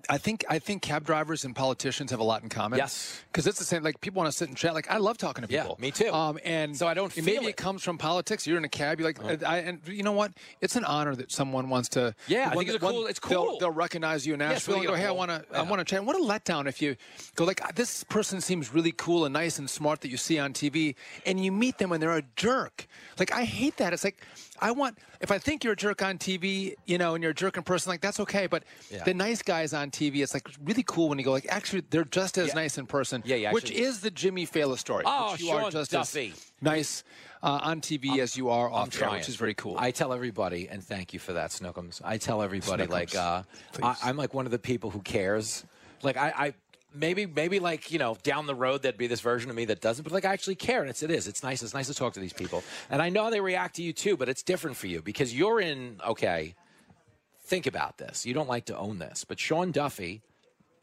I think I think cab drivers and politicians have a lot in common. Yes. because it's the same. Like people want to sit and chat. Like I love talking to people. Yeah, me too. Um, and So I don't maybe it. it. comes from politics. You're in a cab. You're like, Uh-huh. I, and you know what? It's an honor that someone wants to. Yeah, I think it's one- cool- it's they'll- cool. They'll, recognize you in Nashville and go, Hey, I want to. yeah. I want to chat. What a letdown if you go like, this person seems really cool and nice and smart that you see on TV, and you meet them and they're a jerk. Like I hate that. It's like I want. If I think you're a jerk on TV, you know, and you're a jerk in person, like that's okay. But Yeah. the nice guys on TV, it's like really cool when you go like, actually, they're just as Yeah. nice in person. Yeah, yeah, Which actually- is the Jimmy Failla story. Oh, which you are Sean just Duffy. as nice uh, on TV as you are off air, which is very cool. I tell everybody, and thank you for that, Snookums. I tell everybody, Snookums, like, uh, I, I'm like one of the people who cares. Like, I, I maybe, maybe like you know, down the road there'd be this version of me that doesn't, but like I actually care, and it's it is. It's nice. It's nice to talk to these people, and I know they react to you too, but it's different for you because you're in. Okay, think about this. You don't like to own this, but Sean Duffy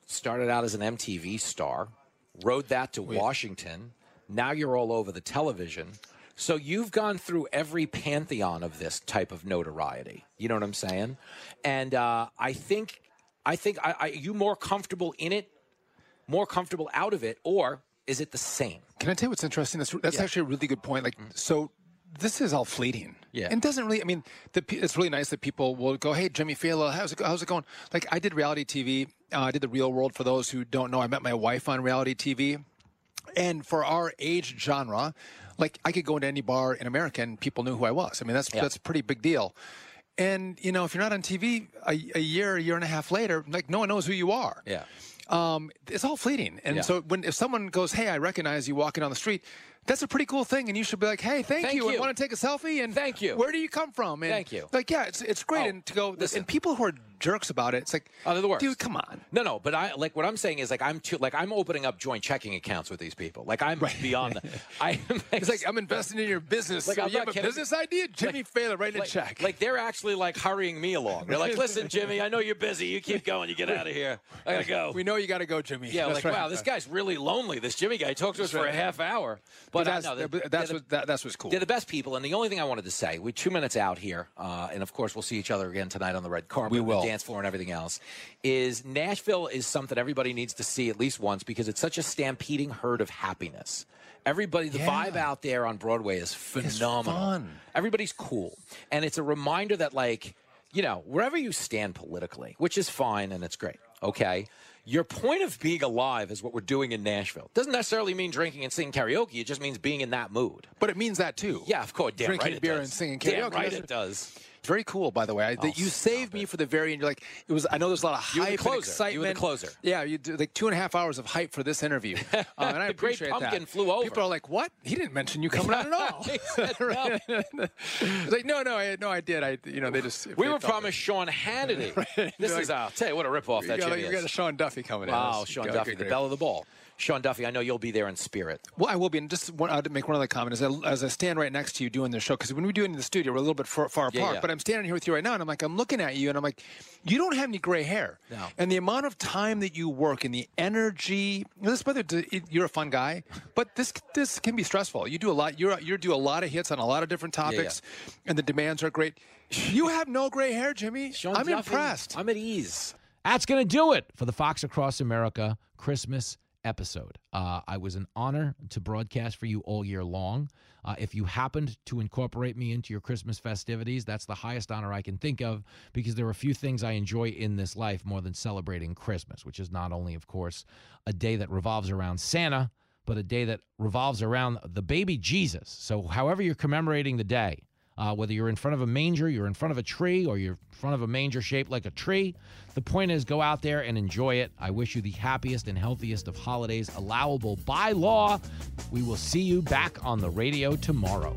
started out as an MTV star, rode that to Washington. Now you're all over the television. So you've gone through every pantheon of this type of notoriety. You know what I'm saying? And uh, I think, I think, I, I, you more comfortable in it, more comfortable out of it, or is it the same? Can I tell you what's interesting? That's, that's Yeah. actually a really good point. Like, so this is all fleeting. Yeah. And doesn't really, I mean, the, it's really nice that people will go, hey, Jimmy Failla, how's it, how's it going? Like, I did reality TV. Uh, I did the real world for those who don't know. I met my wife on reality TV. And for our age genre, like I could go into any bar in America and people knew who I was. I mean, that's Yeah. that's a pretty big deal. And you know, if you're not on TV a, a year, a year and a half later, like no one knows who you are. Yeah. Um, it's all fleeting. And Yeah. so when if someone goes, "Hey, I recognize you walking down the street," that's a pretty cool thing, and you should be like, "Hey, thank, Thank you," and you. want to take a selfie. And Thank you. Where do you come from? And Thank you. Like, yeah, it's it's great, Oh, and to go listen. and people who are jerks about it, it's like, Oh, they're the worst. dude, come on. No, no, but I like what I'm saying is like I'm too like I'm opening up joint checking accounts with these people. Like I'm beyond the. I am It's like I'm investing in your business. Like, So I'm you have a business idea? Jimmy Failla, write a check. Like they're actually like hurrying me along. They're like, "Listen, Jimmy, I know you're busy. You keep going. You get out of here. I gotta go." we know you got to go, Jimmy. yeah, That's like right. wow, this guy's really lonely. This Jimmy guy talked to us That's for a half hour. But But, I that's know, they're- that's they're what the- that, that's what's cool. They're the best people, and the only thing I wanted to say, we're two minutes out here, uh, and of course we'll see each other again tonight on the red carpet, We will. Dance floor, and everything else. Is Nashville is something everybody needs to see at least once because it's such a stampeding herd of happiness. Everybody, the Yeah. vibe out there on Broadway is phenomenal. fun. Everybody's cool, and it's a reminder that like you know wherever you stand politically, which is fine and it's great. Okay. Your point of being alive is what we're doing in Nashville. Doesn't necessarily mean drinking and singing karaoke. It just means being in that mood. but it means that too. Yeah, of course. Damn Drinking right beer and singing Damn karaoke. right That's- it does. Very cool, by the way. I, that you saved me for the very end. You're like, it was. I know there's a lot of You were the hype closer. and excitement. You were the closer. Yeah, you do like two and a half hours of hype for this interview, uh, and I The Great appreciate Pumpkin that. flew over. People are like, "What? He didn't mention you coming on at all." Said no. Like, no, no, I, no, I did. I, you know, they just. We were promised Sean Hannity. This You're is, like- uh, tell you what a ripoff You that got, Jimmy you got a. Sean Duffy coming in. Wow, Sean Duffy, the belle of the ball. Sean Duffy, I know you'll be there in spirit. Well, I will be. And just one, I'll make one other comment. As I, as I stand right next to you doing the show, because when we do it in the studio, we're a little bit far, far Yeah, apart. yeah. But I'm standing here with you right now, and I'm like, I'm looking at you, and I'm like, you don't have any gray hair. No. And the amount of time that you work and the energy. You know, this whether it- you're a fun guy, but this this can be stressful. You do a lot. You're you do a lot of hits on a lot of different yeah. topics, and the demands are great. You have no gray hair, Jimmy. Sean I'm Duffy, impressed. I'm at ease. That's going to do it for the Fox Across America Christmas episode. Uh, I was an honor to broadcast for you all year long. Uh, if you happened to incorporate me into your Christmas festivities, that's the highest honor I can think of because there are a few things I enjoy in this life more than celebrating Christmas, which is not only, of course, a day that revolves around Santa, but a day that revolves around the baby Jesus. So, however you're commemorating the day, Uh, whether you're in front of a manger, you're in front of a tree, or you're in front of a manger shaped like a tree, the point is go out there and enjoy it. I wish you the happiest and healthiest of holidays allowable by law. We will see you back on the radio tomorrow.